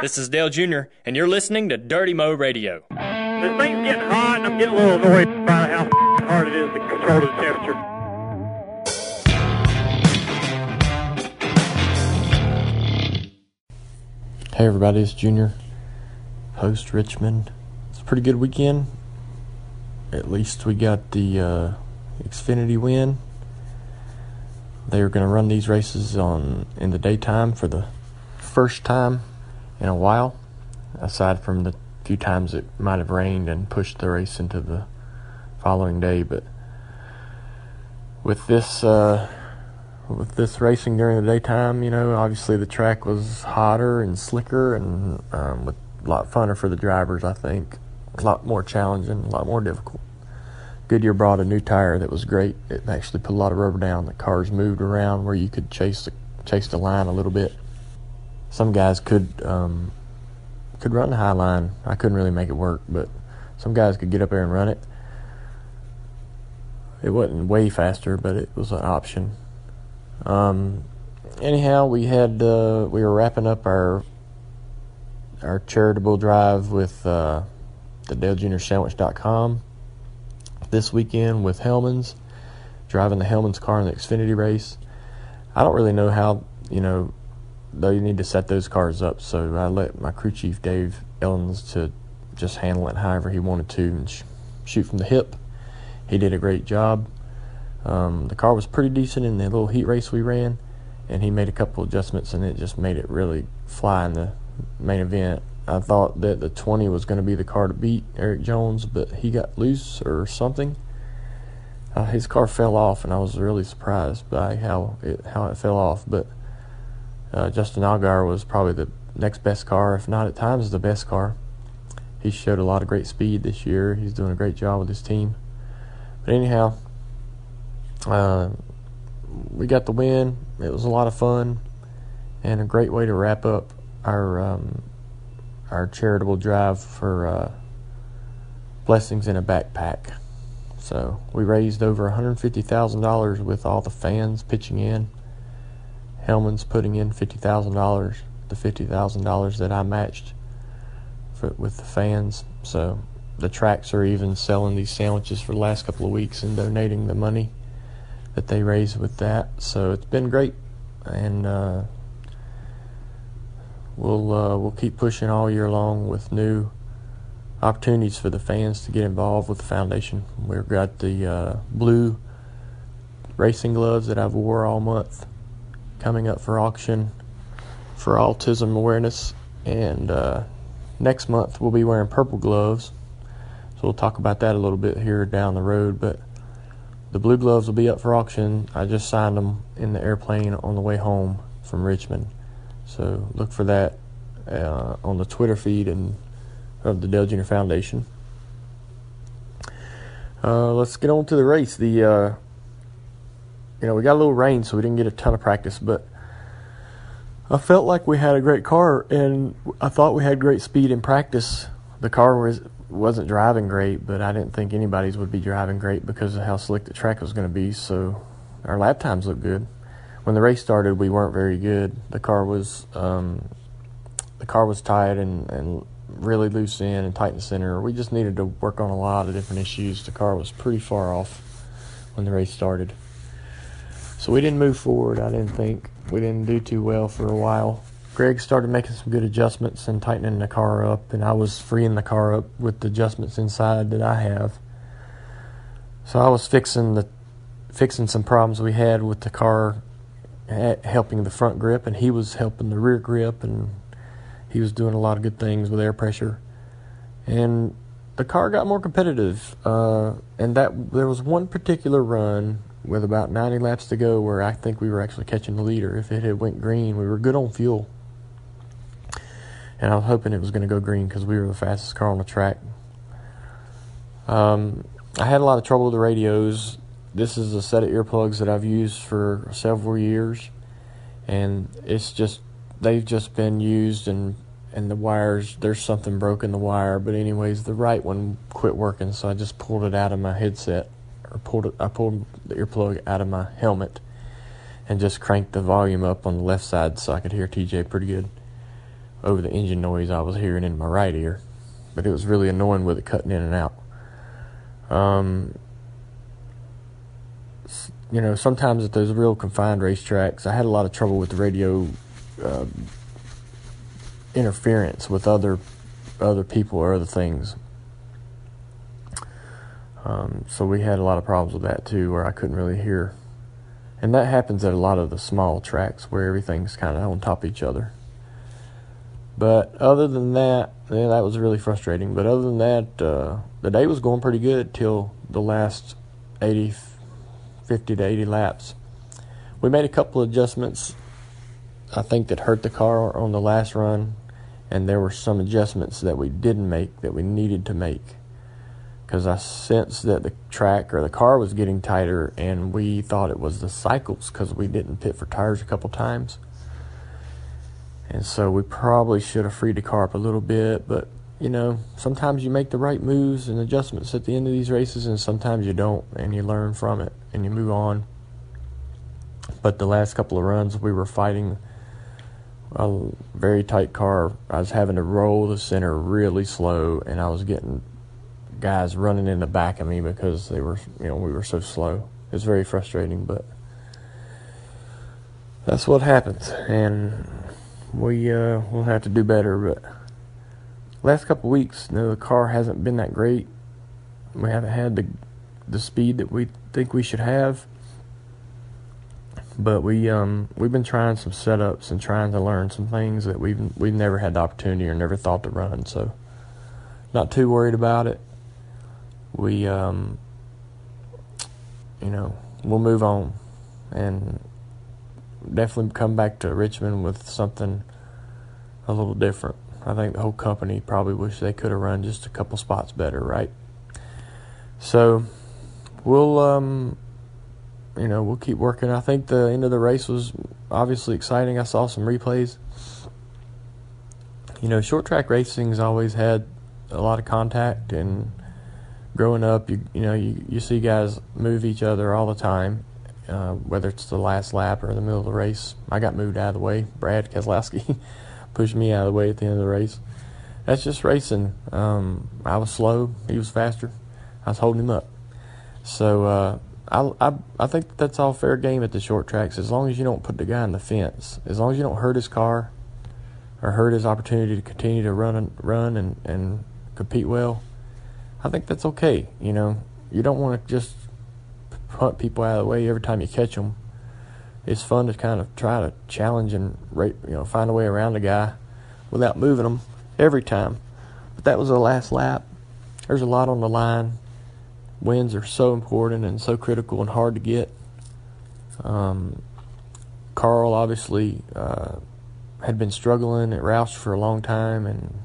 This is Dale Jr., and you're listening to Dirty Mo Radio. This thing's getting hot, and I'm getting a little annoyed by how hard it is to control the temperature. Hey everybody, it's Junior, host Richmond. It's a pretty good weekend. At least we got the uh, Xfinity win. They are going to run these races on in the daytime for the first time in a while, aside from the few times it might have rained and pushed the race into the following day. But with this uh, with this racing during the daytime, you know, obviously the track was hotter and slicker and um, with a lot funner for the drivers. I think a lot more challenging, a lot more difficult. Goodyear brought a new tire that was great. It actually put a lot of rubber down. The cars moved around where you could chase the chase the line a little bit. Some guys could um, could run the high line. I couldn't really make it work, but some guys could get up there and run it. It wasn't way faster, but it was an option. Um, anyhow, we had uh, we were wrapping up our our charitable drive with uh, the DaleJuniorSandwich.com this weekend with Hellmann's, driving the Hellmann's car in the Xfinity race. I don't really know how you know you need to set those cars up, so I let my crew chief Dave Elenz to just handle it however he wanted to and sh- shoot from the hip. He did a great job. Um, the car was pretty decent in the little heat race we ran, and he made a couple adjustments, and it just made it really fly in the main event. I thought that the 20 was going to be the car to beat Erik Jones, but he got loose or something. Uh, his car fell off, and I was really surprised by how it how it fell off. But uh, Justin Allgaier was probably the next best car, if not at times the best car. He showed a lot of great speed this year. He's doing a great job with his team. But anyhow, uh, we got the win. It was a lot of fun and a great way to wrap up our um, our charitable drive for uh, blessings in a backpack. So we raised over $150,000 with all the fans pitching in. Hellmann's putting in $50,000, the $50,000 that I matched for, with the fans. So the tracks are even selling these sandwiches for the last couple of weeks and donating the money that they raise with that. So it's been great, and uh, we'll uh, we'll keep pushing all year long with new opportunities for the fans to get involved with the foundation. We've got the uh, blue racing gloves that I've wore all month coming up for auction for autism awareness, and uh, next month we'll be wearing purple gloves. So we'll talk about that a little bit here down the road, but. The blue gloves will be up for auction. I just signed them in the airplane on the way home from Richmond. So look for that uh, on the Twitter feed and of the Dale Junior Foundation. Uh, let's get on to the race. The uh, you know we got a little rain, so we didn't get a ton of practice, but I felt like we had a great car, and I thought we had great speed in practice. The car was wasn't driving great, but I didn't think anybody's would be driving great because of how slick the track was going to be. So our lap times looked good. When the race started, we weren't very good. The car was um, the car was tight and, and really loose in and tight in the center. We just needed to work on a lot of different issues. The car was pretty far off when the race started. So we didn't move forward, I didn't think. We didn't do too well for a while. Greg started making some good adjustments and tightening the car up, and I was freeing the car up with the adjustments inside that I have. So I was fixing the fixing some problems we had with the car, helping the front grip, and he was helping the rear grip, and he was doing a lot of good things with air pressure, and the car got more competitive. Uh, and that there was one particular run with about 90 laps to go where I think we were actually catching the leader. If it had went green, we were good on fuel and I was hoping it was going to go green because we were the fastest car on the track. Um, I had a lot of trouble with the radios. This is a set of earplugs that I've used for several years, and it's just they've just been used and and the wires there's something broken the wire. But anyways, the right one quit working, so I just pulled it out of my headset or pulled. I pulled the earplug out of my helmet and just cranked the volume up on the left side so I could hear TJ pretty good over the engine noise I was hearing in my right ear, but it was really annoying with it cutting in and out. Um, you know, sometimes at those real confined racetracks, I had a lot of trouble with the radio uh, interference with other other people or other things. Um, so we had a lot of problems with that too, where I couldn't really hear. And that happens at a lot of the small tracks where everything's kind of on top of each other. But other than that, yeah, that was really frustrating. But other than that, uh, the day was going pretty good till the last 80, 50 to 80 laps. We made a couple of adjustments, I think, that hurt the car on the last run. And there were some adjustments that we didn't make that we needed to make because I sensed that the track or the car was getting tighter, and we thought it was the cycles because we didn't pit for tires a couple times. And so we probably should have freed the car up a little bit, but you know, sometimes you make the right moves and adjustments at the end of these races, and sometimes you don't, and you learn from it and you move on. But the last couple of runs, we were fighting a very tight car. I was having to roll the center really slow, and I was getting guys running in the back of me because they were, you know, we were so slow. It was very frustrating, but that's what happens, and we uh, will have to do better. But last couple weeks, you know, the car hasn't been that great. We haven't had the the speed that we think we should have. But we um we've been trying some setups and trying to learn some things that we've we've never had the opportunity or never thought to run. So not too worried about it we um, you know we'll move on and definitely come back to Richmond with something a little different. I think the whole company probably wish they could have run just a couple spots better, right? So we'll um, you know we'll keep working. I think the end of the race was obviously exciting. I saw some replays. You know, short track racing's always had a lot of contact and growing up, you you know you, you see guys move each other all the time, uh, whether it's the last lap or the middle of the race. I got moved out of the way. Brad Keselowski pushed me out of the way at the end of the race. That's just racing. Um, I was slow. He was faster. I was holding him up. So uh, I, I I think that's all fair game at the short tracks as long as you don't put the guy in the fence. As long as you don't hurt his car or hurt his opportunity to continue to run and run and, and compete well I think that's okay. You know, you don't want to just hunt people out of the way every time you catch them. It's fun to kind of try to challenge and you know find a way around a guy without moving them every time. But that was the last lap. There's a lot on the line. Wins are so important and so critical and hard to get. Um, Carl obviously uh, had been struggling at Roush for a long time and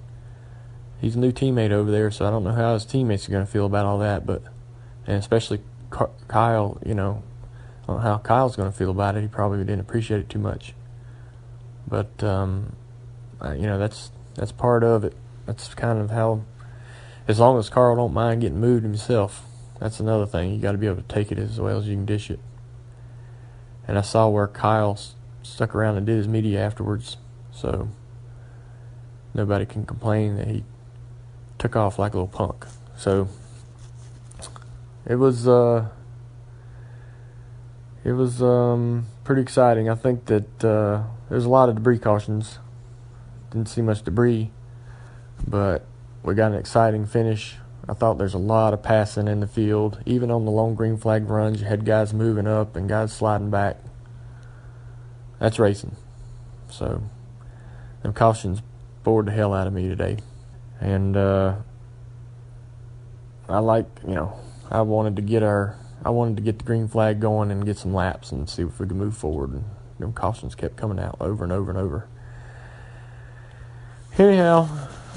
he's a new teammate over there, so I don't know how his teammates are going to feel about all that. But and especially Kyle, you know, I don't know how Kyle's going to feel about it. He probably didn't appreciate it too much. But um, you know, that's that's part of it. That's kind of how. As long as Carl don't mind getting moved himself, that's another thing. You got to be able to take it as well as you can dish it. And I saw where Kyle stuck around and did his media afterwards, so nobody can complain that he took off like a little punk. So it was uh, it was um, pretty exciting. I think that uh, there's a lot of debris cautions. Didn't see much debris, but we got an exciting finish. I thought there's a lot of passing in the field. Even on the long green flag runs, you had guys moving up and guys sliding back. That's racing. So, them cautions bored the hell out of me today and uh, I like you know I wanted to get our I wanted to get the green flag going and get some laps and see if we could move forward. And them cautions kept coming out over and over and over. Anyhow,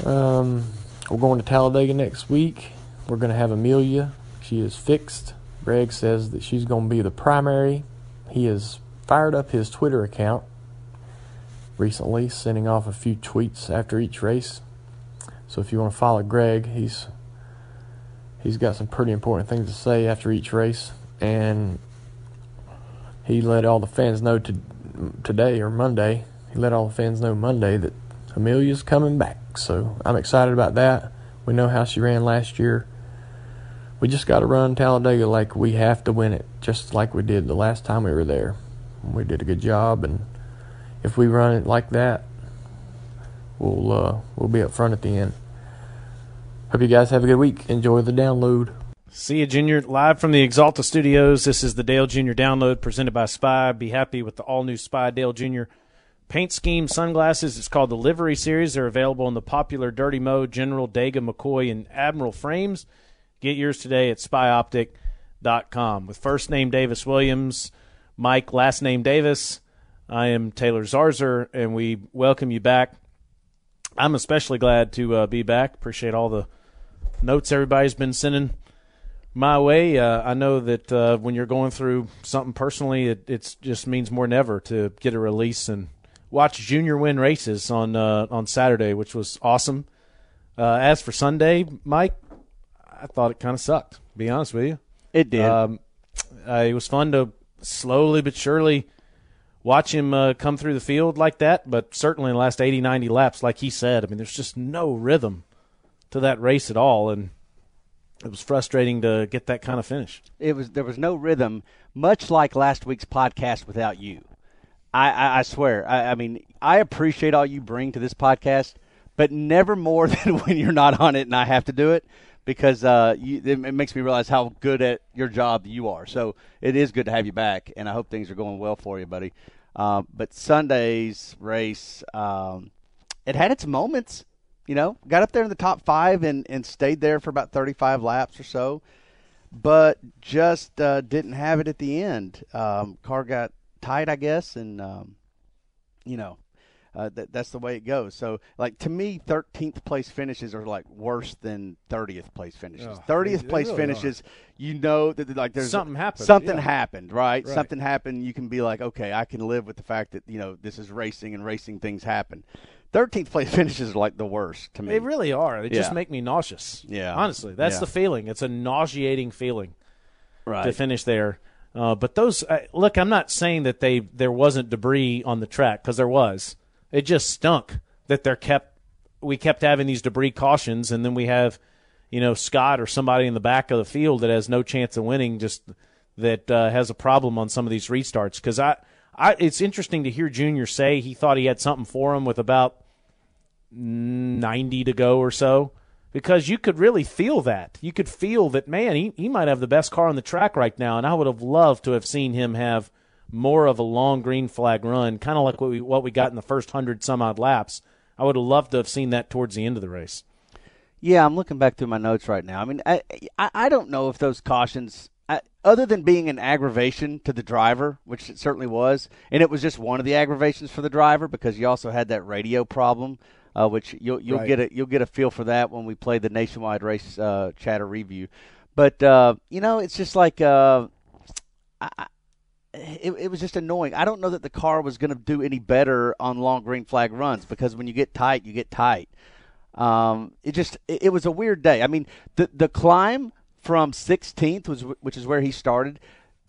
um, we're going to Talladega next week. We're going to have Amelia. She is fixed. Greg says that she's going to be the primary. He has fired up his Twitter account recently, sending off a few tweets after each race. So if you want to follow Greg, he's he's got some pretty important things to say after each race, and he let all the fans know to, today or Monday. He let all the fans know Monday that Amelia's coming back, so I'm excited about that. We know how she ran last year. We just got to run Talladega like we have to win it, just like we did the last time we were there. We did a good job, and if we run it like that, we'll uh, we'll be up front at the end. Hope you guys have a good week. Enjoy the download. See you, Junior, live from the Axalta Studios. This is the Dale Junior Download presented by Spy. Be happy with the all new Spy Dale Junior paint scheme sunglasses. It's called the Livery Series. They're available in the popular Dirty Mo, General, Dega, McCoy, and Admiral frames. Get yours today at spyoptic.com. With first name Davis Williams, Mike, last name Davis. I am Taylor Zarzour, and we welcome you back. I'm especially glad to uh, be back. Appreciate all the notes everybody's been sending my way. Uh, I know that uh, when you're going through something personally, it it's just means more than ever to get a release and watch Junior win races on uh, on Saturday, which was awesome. Uh, as for Sunday, Mike, I thought it kind of sucked. To be honest with you, it did. Um, uh, it was fun to slowly but surely watch him uh, come through the field like that, but certainly in the last 80, 90 laps, like he said, I mean, there's just no rhythm to that race at all, and it was frustrating to get that kind of finish. It was there was no rhythm, much like last week's podcast without you. I, I, I swear. I, I mean, I appreciate all you bring to this podcast, but never more than when you're not on it and I have to do it because uh, you, it, makes me realize how good at your job you are. So it is good to have you back, and I hope things are going well for you, buddy. Uh, but Sunday's race, um, it had its moments. You know, got up there in the top five and, and stayed there for about 35 laps or so, but just uh, didn't have it at the end. Um, car got tight, I guess, and um, you know, uh, that that's the way it goes. So, like to me, 13th place finishes are like worse than 30th place finishes. Oh, 30th place really finishes, are. you know that like there's something happened. Something yeah. happened, right? right? Something happened. You can be like, okay, I can live with the fact that you know this is racing and racing things happen. 13th place finishes are like the worst to me. They really are. They yeah. just make me nauseous. Yeah. Honestly, that's yeah. the feeling. It's a nauseating feeling right. to finish there. Uh, but those uh, look, I'm not saying that they there wasn't debris on the track because there was. It just stunk that there kept we kept having these debris cautions, and then we have you know Scott or somebody in the back of the field that has no chance of winning, just that uh, has a problem on some of these restarts. Because I, I, it's interesting to hear Junior say he thought he had something for him with about 90 to go or so because you could really feel that. You could feel that, man, he, he might have the best car on the track right now, and I would have loved to have seen him have more of a long green flag run, kind of like what we, what we got in the first hundred some odd laps. I would have loved to have seen that towards the end of the race. Yeah, I'm looking back through my notes right now. I mean, I I, I don't know if those cautions, other than being an aggravation to the driver, which it certainly was, and it was just one of the aggravations for the driver because you also had that radio problem uh, which you'll you'll right. get a you'll get a feel for that when we play the nationwide race uh, chatter review. But uh, you know, it's just like uh, I, it, it was just annoying. I don't know that the car was going to do any better on long green flag runs because when you get tight, you get tight. Um, it just it, it was a weird day. I mean, the the climb from 16th was which is where he started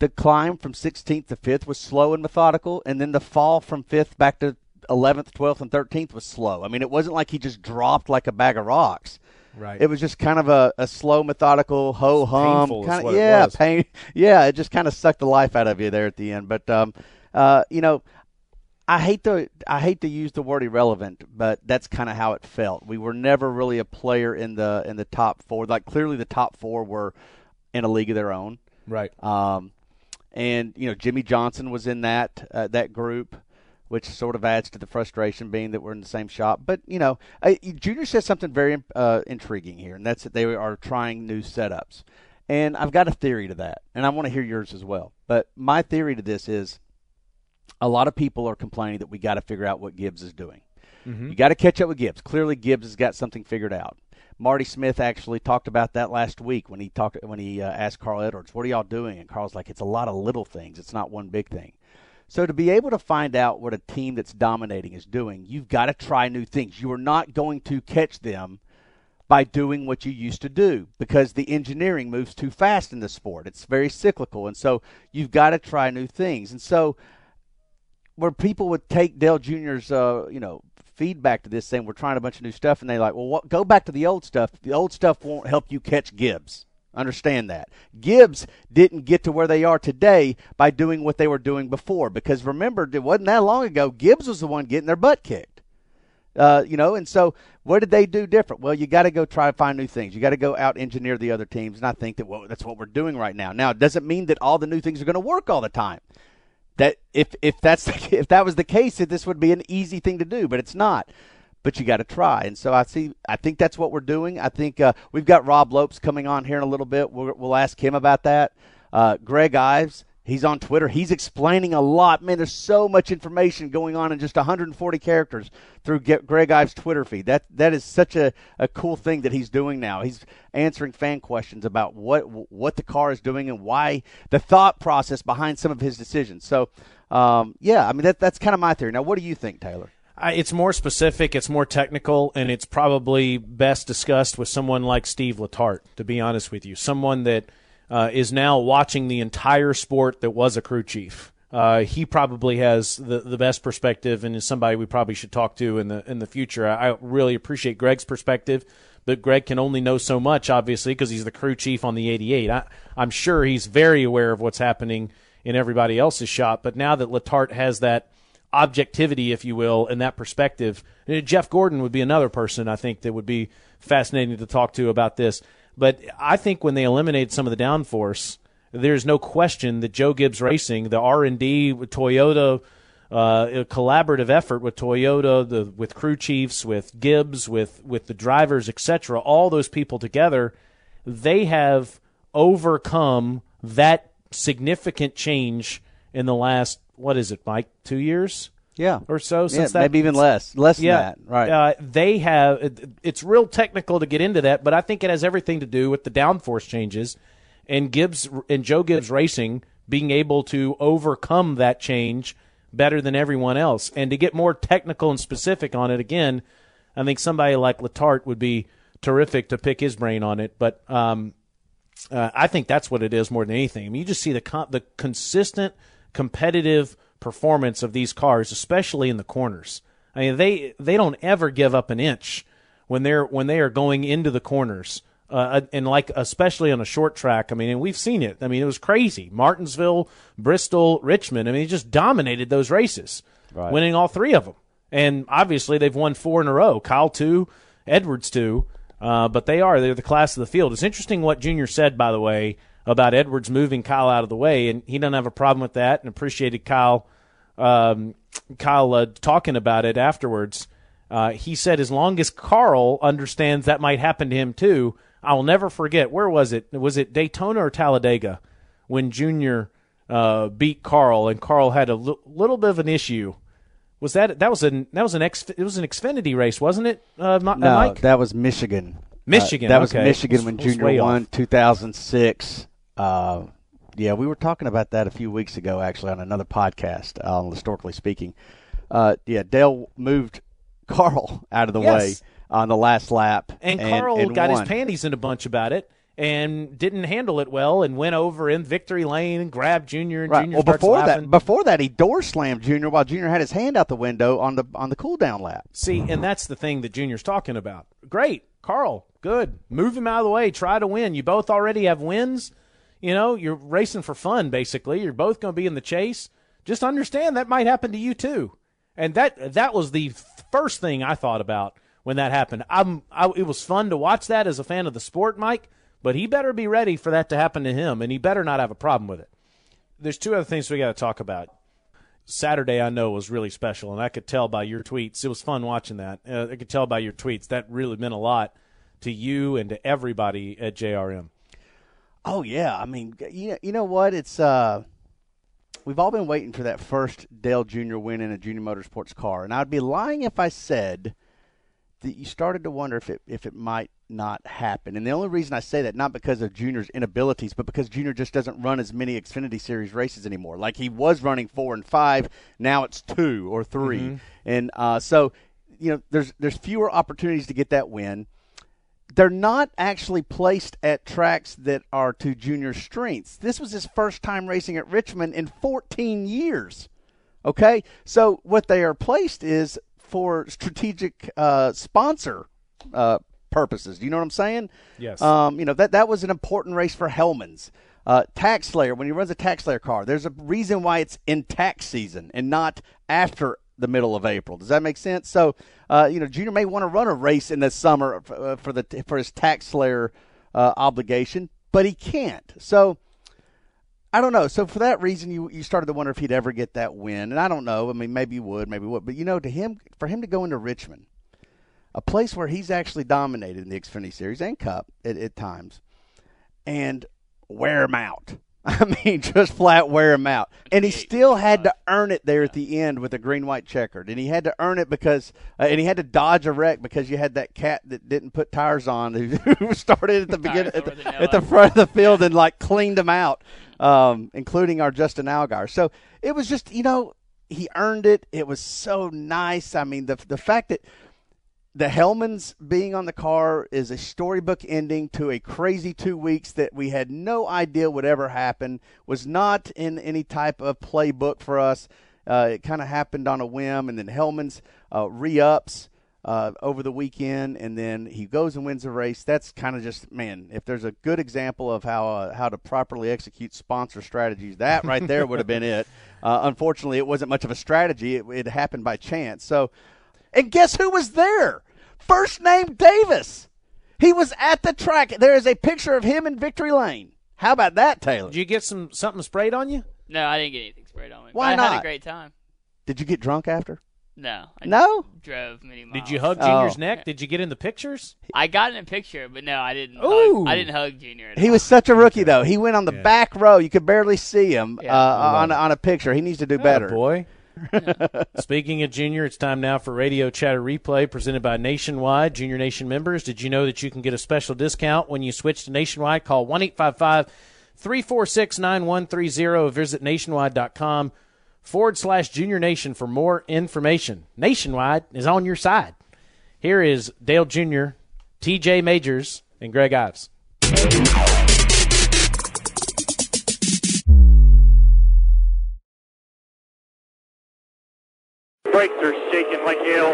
the climb from 16th to 5th was slow and methodical, and then the fall from 5th back to 11th, 12th, and 13th was slow. I mean, it wasn't like he just dropped like a bag of rocks. Right. It was just kind of a, a slow, methodical ho hum. Kind of, yeah, pain. Yeah, it just kind of sucked the life out of you there at the end. But um, uh, you know, I hate to I hate to use the word irrelevant, but that's kind of how it felt. We were never really a player in the in the top four. Like clearly, the top four were in a league of their own. Right. Um, and you know, Jimmie Johnson was in that uh, that group which sort of adds to the frustration being that we're in the same shop. But, you know, uh, Junior says something very uh, intriguing here, and that's that they are trying new setups. And I've got a theory to that, and I want to hear yours as well. But my theory to this is a lot of people are complaining that we got to figure out what Gibbs is doing. Mm-hmm. You got to catch up with Gibbs. Clearly, Gibbs has got something figured out. Marty Smith actually talked about that last week when he talked when he uh, asked Carl Edwards, "What are y'all doing?" And Carl's like, "It's a lot of little things. It's not one big thing." So to be able to find out what a team that's dominating is doing, you've got to try new things. You are not going to catch them by doing what you used to do because the engineering moves too fast in the sport. It's very cyclical, and so you've got to try new things. And so where people would take Dale Jr.'s, uh, you know, feedback to this saying we're trying a bunch of new stuff, and they're like, well, what, go back to the old stuff. The old stuff won't help you catch Gibbs. Understand that. Gibbs didn't get to where they are today by doing what they were doing before. Because remember, it wasn't that long ago. Gibbs was the one getting their butt kicked. Uh, you know, and so what did they do different? Well, you got to go try to find new things. You got to go out engineer the other teams, and I think that well, that's what we're doing right now. Now, it doesn't mean that all the new things are going to work all the time. That if if that's if that was the case, that this would be an easy thing to do, but it's not but you got to try. And so I see. I think that's what we're doing. I think uh, we've got Rob Lopes coming on here in a little bit. We'll, we'll ask him about that. Uh, Greg Ives. He's on Twitter. He's explaining a lot. Man, there's so much information going on in just 140 characters through Greg Ives' Twitter feed. That that is such a, a cool thing that he's doing now. He's answering fan questions about what what the car is doing and why the thought process behind some of his decisions. So, um, yeah, I mean that that's kind of my theory. Now, what do you think, Taylor? It's more specific, it's more technical, and it's probably best discussed with someone like Steve Letarte, to be honest with you. Someone that uh, is now watching the entire sport that was a crew chief. Uh, he probably has the, the best perspective and is somebody we probably should talk to in the in the future. I, I really appreciate Greg's perspective, but Greg can only know so much, obviously, because he's the crew chief on the 88. I, I'm sure he's very aware of what's happening in everybody else's shop, but now that Letarte has that – objectivity, if you will, in that perspective. Jeff Gordon would be another person I think that would be fascinating to talk to about this. But I think when they eliminate some of the downforce, there's no question that Joe Gibbs Racing, the R and D with Toyota, uh, collaborative effort with Toyota, the with crew chiefs, with Gibbs, with with the drivers, etc. All those people together, they have overcome that significant change in the last what is it, Mike? Two years? Yeah, or so since yeah, that. Maybe even less. Less yeah, than that. Right. Uh, they have. It's real technical to get into that, but I think it has everything to do with the downforce changes, and Gibbs and Joe Gibbs Racing being able to overcome that change better than everyone else, and to get more technical and specific on it again. I think somebody like Letarte would be terrific to pick his brain on it, but um, uh, I think that's what it is more than anything. I mean, you just see the con- the consistent competitive performance of these cars, especially in the corners. I mean, they they don't ever give up an inch when they're when they are going into the corners. Uh, and like especially on a short track, I mean, and we've seen it. I mean, it was crazy. Martinsville, Bristol, Richmond. I mean, he just dominated those races, right. winning all three of them. And obviously, they've won four in a row. Kyle two, Edwards two. Uh, but they are they're the class of the field. It's interesting what Junior said, by the way, about Edwards moving Kyle out of the way, and he doesn't have a problem with that, and appreciated Kyle um, Kyle uh, talking about it afterwards. Uh, he said as long as Carl understands that might happen to him too, I'll never forget. Where was it? Was it Daytona or Talladega when Junior uh, beat Carl, and Carl had a l- little bit of an issue. Was that that was an that was an X it was an Xfinity race, wasn't it? Uh, no, Mike? that was Michigan. Michigan. that okay. was Michigan when Junior won 2006. Uh, yeah, we were talking about that a few weeks ago, actually, on another podcast on historically speaking. Uh, yeah, Dale moved Carl out of the yes. way on the last lap, and, and Carl and got won. his panties in a bunch about it and didn't handle it well and went over in victory lane and grabbed Junior and right. Junior well, before laughing. that, before that, he door slammed Junior while Junior had his hand out the window on the on the cool down lap. See, and that's the thing that Junior's talking about. Great, Carl, good. Move him out of the way. Try to win. You both already have wins. You know, you're racing for fun, basically. You're both going to be in the chase. Just understand that might happen to you too. And that that was the first thing I thought about when that happened. I'm, I, it was fun to watch that as a fan of the sport, Mike. But he better be ready for that to happen to him, and he better not have a problem with it. There's two other things we got to talk about. Saturday, I know, was really special, and I could tell by your tweets. It was fun watching that. Uh, I could tell by your tweets that really meant a lot to you and to everybody at JRM. Oh yeah, I mean, you know, you know what? It's uh, we've all been waiting for that first Dale Jr. win in a Junior Motorsports car, and I'd be lying if I said that you started to wonder if it if it might not happen. And the only reason I say that not because of Junior's inabilities, but because Junior just doesn't run as many Xfinity Series races anymore. Like he was running four and five, now it's two or 3 Mm-hmm. and uh, so you know there's there's fewer opportunities to get that win they're not actually placed at tracks that are to junior strengths. This was his first time racing at Richmond in 14 years. Okay? So what they are placed is for strategic uh, sponsor uh, purposes. Do you know what I'm saying? Yes. Um, you know that that was an important race for Hellmann's. Uh, TaxSlayer, when he runs a TaxSlayer car, there's a reason why it's in tax season and not after the middle of April. Does that make sense? So, uh, you know, Junior may want to run a race in the summer for, uh, for the for his TaxSlayer uh, obligation, but he can't. So, I don't know. So for that reason, you you started to wonder if he'd ever get that win, and I don't know. I mean, maybe he would, maybe he would, but you know, to him, for him to go into Richmond, a place where he's actually dominated in the Xfinity Series and Cup at, at times, and wear him out. I mean, just flat wear him out. And he still had to earn it there at the end with a green white checkered. And he had to earn it because, uh, and he had to dodge a wreck because you had that cat that didn't put tires on who started at the beginning, at the, at the front of the field and like cleaned them out, um, including our Justin Allgaier. So it was just, you know, he earned it. It was so nice. I mean, the the fact that the Hellmann's being on the car is a storybook ending to a crazy two weeks that we had no idea would ever happen. Was not in any type of playbook for us. Uh, it kind of happened on a whim, and then Hellmann's uh, re-ups uh, over the weekend, and then he goes and wins the race. That's kind of just man. If there's a good example of how uh, how to properly execute sponsor strategies, that right there would have been it. Uh, unfortunately, it wasn't much of a strategy. It, it happened by chance. So. And guess who was there? First name Davis. He was at the track. There is a picture of him in Victory Lane. How about that, Taylor? Did you get some something sprayed on you? No, I didn't get anything sprayed on me. Why but I had not? a great time. Did you get drunk after? No. I No? drove many miles. Did you hug Oh. Junior's neck? Did you get in the pictures? I got in a picture, but no, I didn't. Ooh. Hug, I didn't hug Junior. At He all. was such a rookie, though. He went on the back row. You could barely see him Yeah. uh, on, on a picture. He needs to do better. boy. Speaking of Junior, it's time now for Radio Chatter Replay presented by Nationwide. Junior Nation members, did you know that you can get a special discount when you switch to Nationwide? Call 1 346 9130 or visit nationwide.com forward slash Junior Nation for more information. Nationwide is on your side. Here is Dale Jr., TJ Majors, and Greg Ives. Brakes are shaking like hell.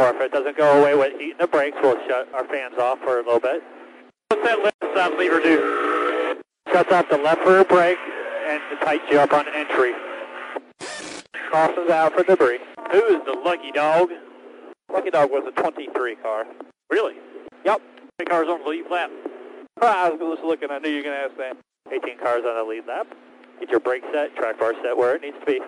If it doesn't go away with eating the brakes, we'll shut our fans off for a little bit. What's that left side lever do? Shuts off the left rear brake and it tightens you up on entry. Crosses out for debris. Who is the lucky dog? Lucky dog was a 23 car. Really? Yep. Many cars on the lead lap? I was just looking. I knew you were going to ask that. 18 cars on the lead lap. Get your brake set, track bar set where it needs to be.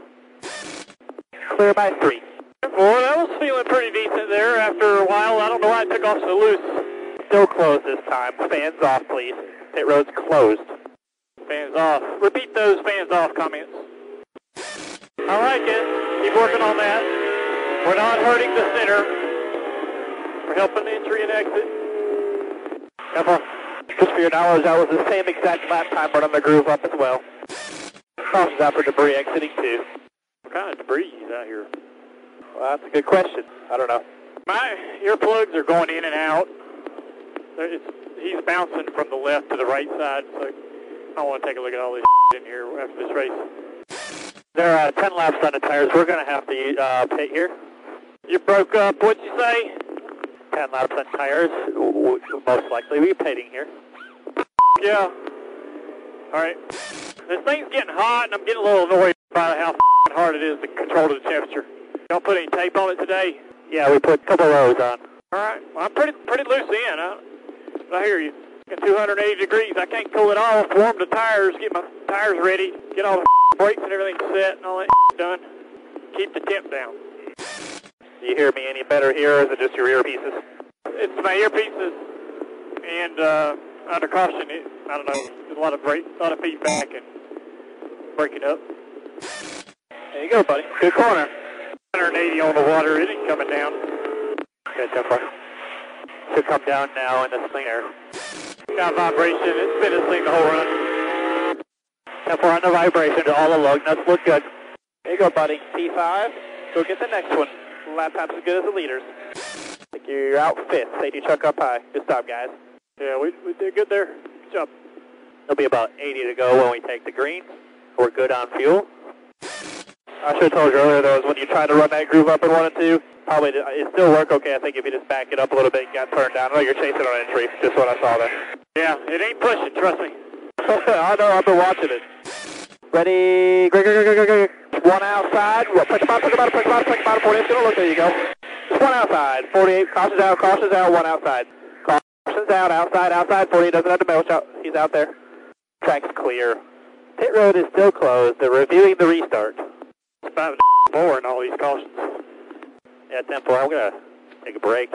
Clear by three. Well, that was feeling pretty decent there after a while. I don't know why it took off so loose. Still closed this time. Fans off, please. Pit road's closed. Fans off. Repeat those fans off comments. I like it. Keep working on that. We're not hurting the center. We're helping the entry and exit. Careful. Just for your knowledge, that was the same exact lap time running the groove up as well. Crosses out for debris exiting two. What kind of debris is out here? Well, that's a good question. I don't know. My earplugs are going in and out. It's, he's bouncing from the left to the right side, so I want to take a look at all this in here after this race. There are uh, 10 laps on the tires. We're going to have to uh, pit here. You broke up. What'd you say? 10 laps on tires. Most likely be pitting here. Yeah. All right. This thing's getting hot, and I'm getting a little annoyed by how hard it is to control the temperature. Don't put any tape on it today? Yeah, we put a couple of rows on. All right. Well, I'm pretty pretty loose in. I, I hear you. At 280 degrees, I can't cool it off, warm the tires, get my tires ready, get all the brakes and everything set and all that done. Keep the temp down. Do you hear me any better here, or is it just your earpieces? It's my earpieces, and uh, under caution, it, I don't know, there's a lot of break, a lot of feedback and breaking up. There you go, buddy. Good corner. 180 on the water. It ain't coming down. Okay, so far. Should come down now in the thing there. Got vibration. It's been a thing the whole run. So far on the vibration to all the lug nuts look good. There you go, buddy. P5. Go get the next one. Lap time's as good as the leaders. Think you're out fifth. Safety truck up high. Good job, guys. Yeah, we, we did good there. Good job. There'll be about 80 to go when we take the green. We're good on fuel. I should have told you earlier though, is when you tried to run that groove up in one and two, probably it still work okay. I think if you just back it up a little bit, and got turned down. I know you're chasing on entry. Just what I saw there. Yeah, it ain't pushing. Trust me. I know. I've been watching it. Ready? Greg, Greg, Greg, Greg, Greg. One outside. Well, push them out, push push push them out. 48's gonna look. There you go. Just one outside. 48. Caution's out. Caution's out. One outside. Caution's out. Outside. Outside. 48 doesn't have to shot. He's out there. Track's clear. Pit road is still closed. They're reviewing the restart. About four in all these cautions. Yeah, 10 4. I'm going to take a break.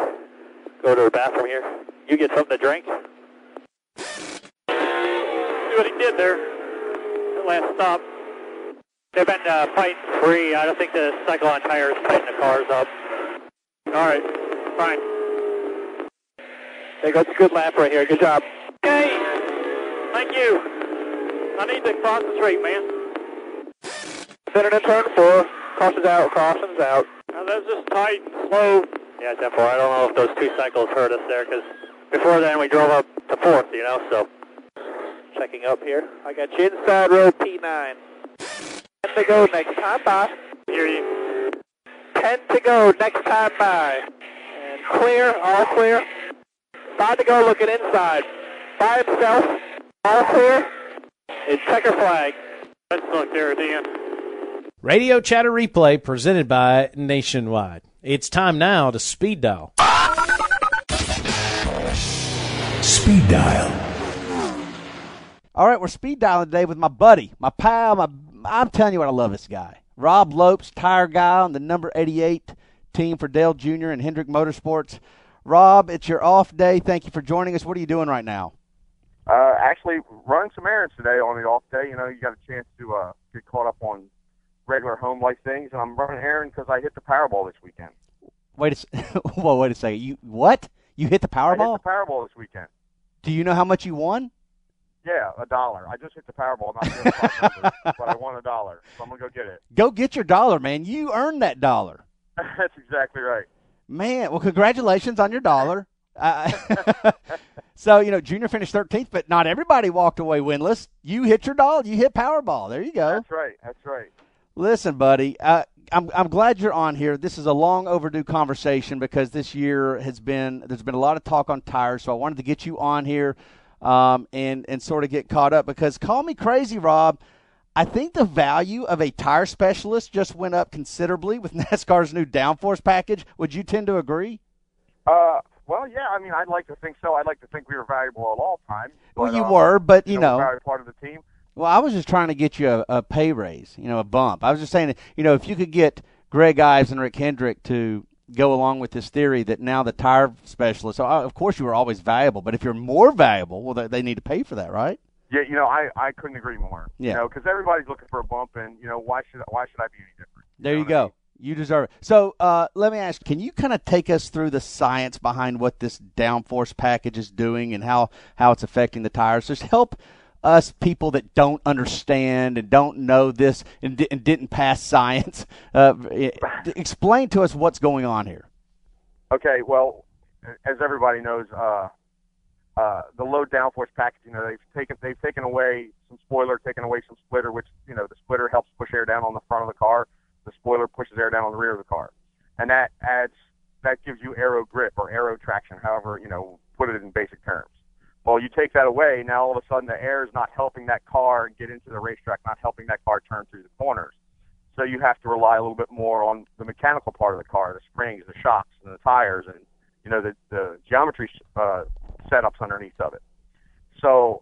Go to the bathroom here. You get something to drink. See what he did there. The last stop. They've been uh, fighting free. I don't think the cycle on tires tighten the cars up. All right. Fine. There goes a good lap right here. Good job. Okay. Thank you. I need to concentrate, man. Center in turn four. Caution's out. Caution's out. Now that's just tight and slow. Yeah, 10 4. I don't know if those two cycles hurt us there because before then we drove up to fourth, you know, so. Checking up here. I got you inside row P9. 10 to go next time by. Hear you. 10 to go next time by. And clear, all clear. 5 to go looking inside. By himself, all clear. It's checker flag. Let's look there at the end. Radio Chatter Replay presented by Nationwide. It's time now to speed dial. Speed dial. All right, we're speed dialing today with my buddy, my pal. My, I'm telling you what, I love this guy. Rob Lopes, tire guy on the number 88 team for Dale Jr. and Hendrick Motorsports. Rob, it's your off day. Thank you for joining us. What are you doing right now? Uh, actually, running some errands today on the off day. You know, you got a chance to uh, get caught up on regular home life things, and I'm running errands because I hit the Powerball this weekend. Wait a, whoa, wait a second. You what? You hit the Powerball? I hit the Powerball this weekend. Do you know how much you won? Yeah, a dollar. I just hit the Powerball, not the other five numbers, but I won a dollar, so I'm gonna go get it. Go get your dollar, man. You earned that dollar. That's exactly right. Man, well, congratulations on your dollar. Uh, so, you know, Junior finished 13th, but not everybody walked away winless. You hit your dollar. You hit Powerball. There you go. That's right. That's right. Listen, buddy, uh, I'm I'm glad you're on here. This is a long overdue conversation because this year has been there's been a lot of talk on tires, so I wanted to get you on here um, and and sort of get caught up because call me crazy, Rob. I think the value of a tire specialist just went up considerably with NASCAR's new downforce package. Would you tend to agree? Uh, well, yeah. I mean, I'd like to think so. I'd like to think we were valuable at all times. Well, you uh, were, but you know, part of the team. Well, I was just trying to get you a, a pay raise, you know, a bump. I was just saying, that, you know, if you could get Greg Ives and Rick Hendrick to go along with this theory that now the tire specialist, so uh, of course you were always valuable, but if you're more valuable, well, they, they need to pay for that, right? Yeah, you know, I I couldn't agree more. Yeah. You know, because everybody's looking for a bump, and you know, why should why should I be any different? There know you what I go. mean? You deserve it. So uh, let me ask, can you kind of take us through the science behind what this downforce package is doing and how, how it's affecting the tires? Just help us people that don't understand and don't know this and, di- and didn't pass science. Uh, eh, explain to us what's going on here. Okay, well, as everybody knows, uh, uh, the low downforce package, you know, they've taken they've taken away some spoiler, taken away some splitter, which you know the splitter helps push air down on the front of the car. The spoiler pushes air down on the rear of the car, and that adds that gives you aero grip or aero traction, however you know put it in basic terms. Well, you take that away, now all of a sudden the air is not helping that car get into the racetrack, not helping that car turn through the corners. So you have to rely a little bit more on the mechanical part of the car, the springs, the shocks, and the tires, and you know the the geometry uh, setups underneath of it. So,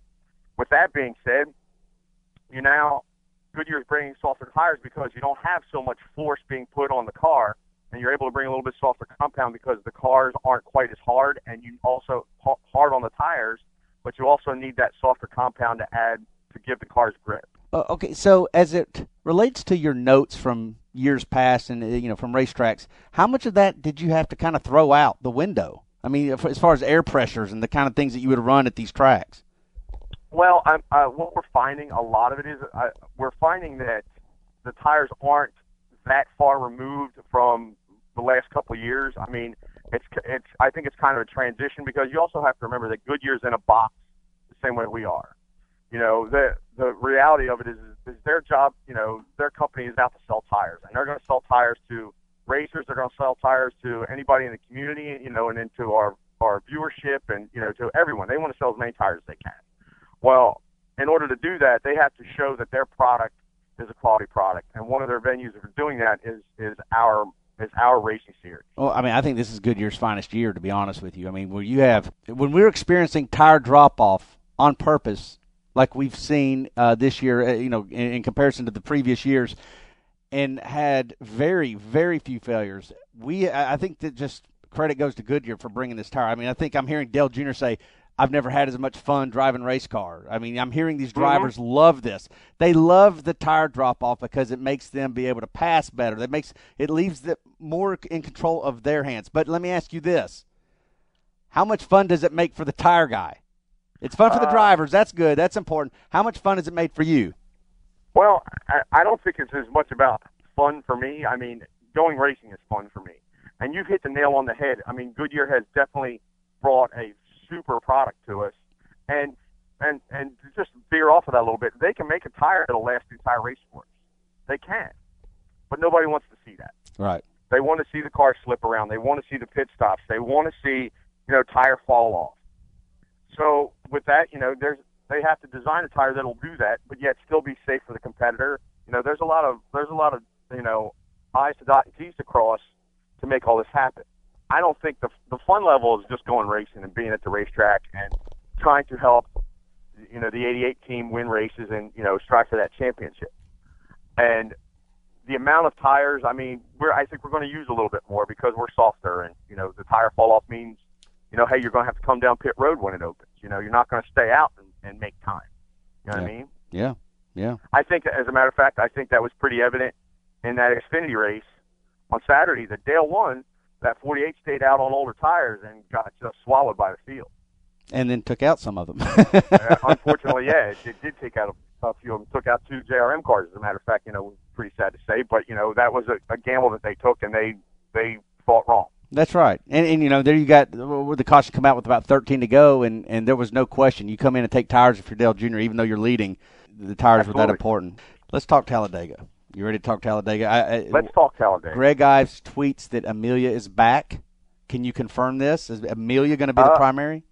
with that being said, you now Goodyear's bringing softer tires because you don't have so much force being put on the car, and you're able to bring a little bit softer compound because the cars aren't quite as hard, and you also hard on the tires, but you also need that softer compound to add to give the cars grip. Uh, okay, so as it relates to your notes from years past and uh, you know from racetracks, how much of that did you have to kind of throw out the window? I mean, as far as air pressures and the kind of things that you would run at these tracks. Well, I'm, uh, what we're finding, a lot of it is uh, we're finding that the tires aren't that far removed from the last couple of years. I mean, it's it's. I think it's kind of a transition because you also have to remember that Goodyear's in a box the same way we are. You know, the the reality of it is, is their job. You know, their company is out to sell tires, and they're going to sell tires to racers. They're going to sell tires to anybody in the community. You know, and into our our viewership, and you know, to everyone. They want to sell as many tires as they can. Well, in order to do that, they have to show that their product is a quality product, and one of their venues for doing that is is our is our racing series. Well, I mean, I think this is Goodyear's finest year, to be honest with you. I mean, where you have when we're experiencing tire drop off on purpose, like we've seen uh, this year, uh, you know, in, in comparison to the previous years, and had very, very few failures. We, I think that just credit goes to Goodyear for bringing this tire. I mean, I think I'm hearing Dale Jr. say. I've never had as much fun driving race car. I mean, I'm hearing these drivers love this. They love the tire drop off because it makes them be able to pass better. That makes it leaves them more in control of their hands. But let me ask you this: How much fun does it make for the tire guy? It's fun for the Uh, drivers. That's good. That's important. How much fun has it made for you? Well, I, I don't think it's as much about fun for me. I mean, going racing is fun for me. And you've hit the nail on the head. I mean, Goodyear has definitely brought a super product to us. And and and just veer off of that a little bit, they can make a tire that'll last the entire race for us. They can. But nobody wants to see that. Right. They want to see the car slip around. They want to see the pit stops. They want to see, you know, tire fall off. So with that, you know, there's they have to design a tire that'll do that, but yet still be safe for the competitor. You know, there's a lot of there's a lot of you know I's to dot and T's to cross to make all this happen. I don't think the the fun level is just going racing and being at the racetrack and trying to help you know the 88 team win races and you know strive for that championship. And the amount of tires, I mean, we're I think we're going to use a little bit more because we're softer and you know the tire fall off means you know hey you're going to have to come down pit road when it opens. You know you're not going to stay out and, and make time. You know what I mean? Yeah. Yeah. I think, as a matter of fact, I think that was pretty evident in that Xfinity race on Saturday. That Dale won. That 48 stayed out on older tires and got just swallowed by the field. And then took out some of them. Uh, unfortunately, yeah, it, it did take out a, a few of them. Took out two JRM cars, as a matter of fact. You know, pretty sad to say, but you know that was a, a gamble that they took, and they they fought wrong. That's right. And, and you know, there you got the caution come out with about 13 to go, and, and there was no question. You come in and take tires if you're Dale Jr., even though you're leading, the tires were that important. Let's talk Talladega. You ready to talk Talladega? I, I, Let's talk Talladega. Greg Ives tweets that Amelia is back. Can you confirm this? Is Amelia going to be the Uh, primary?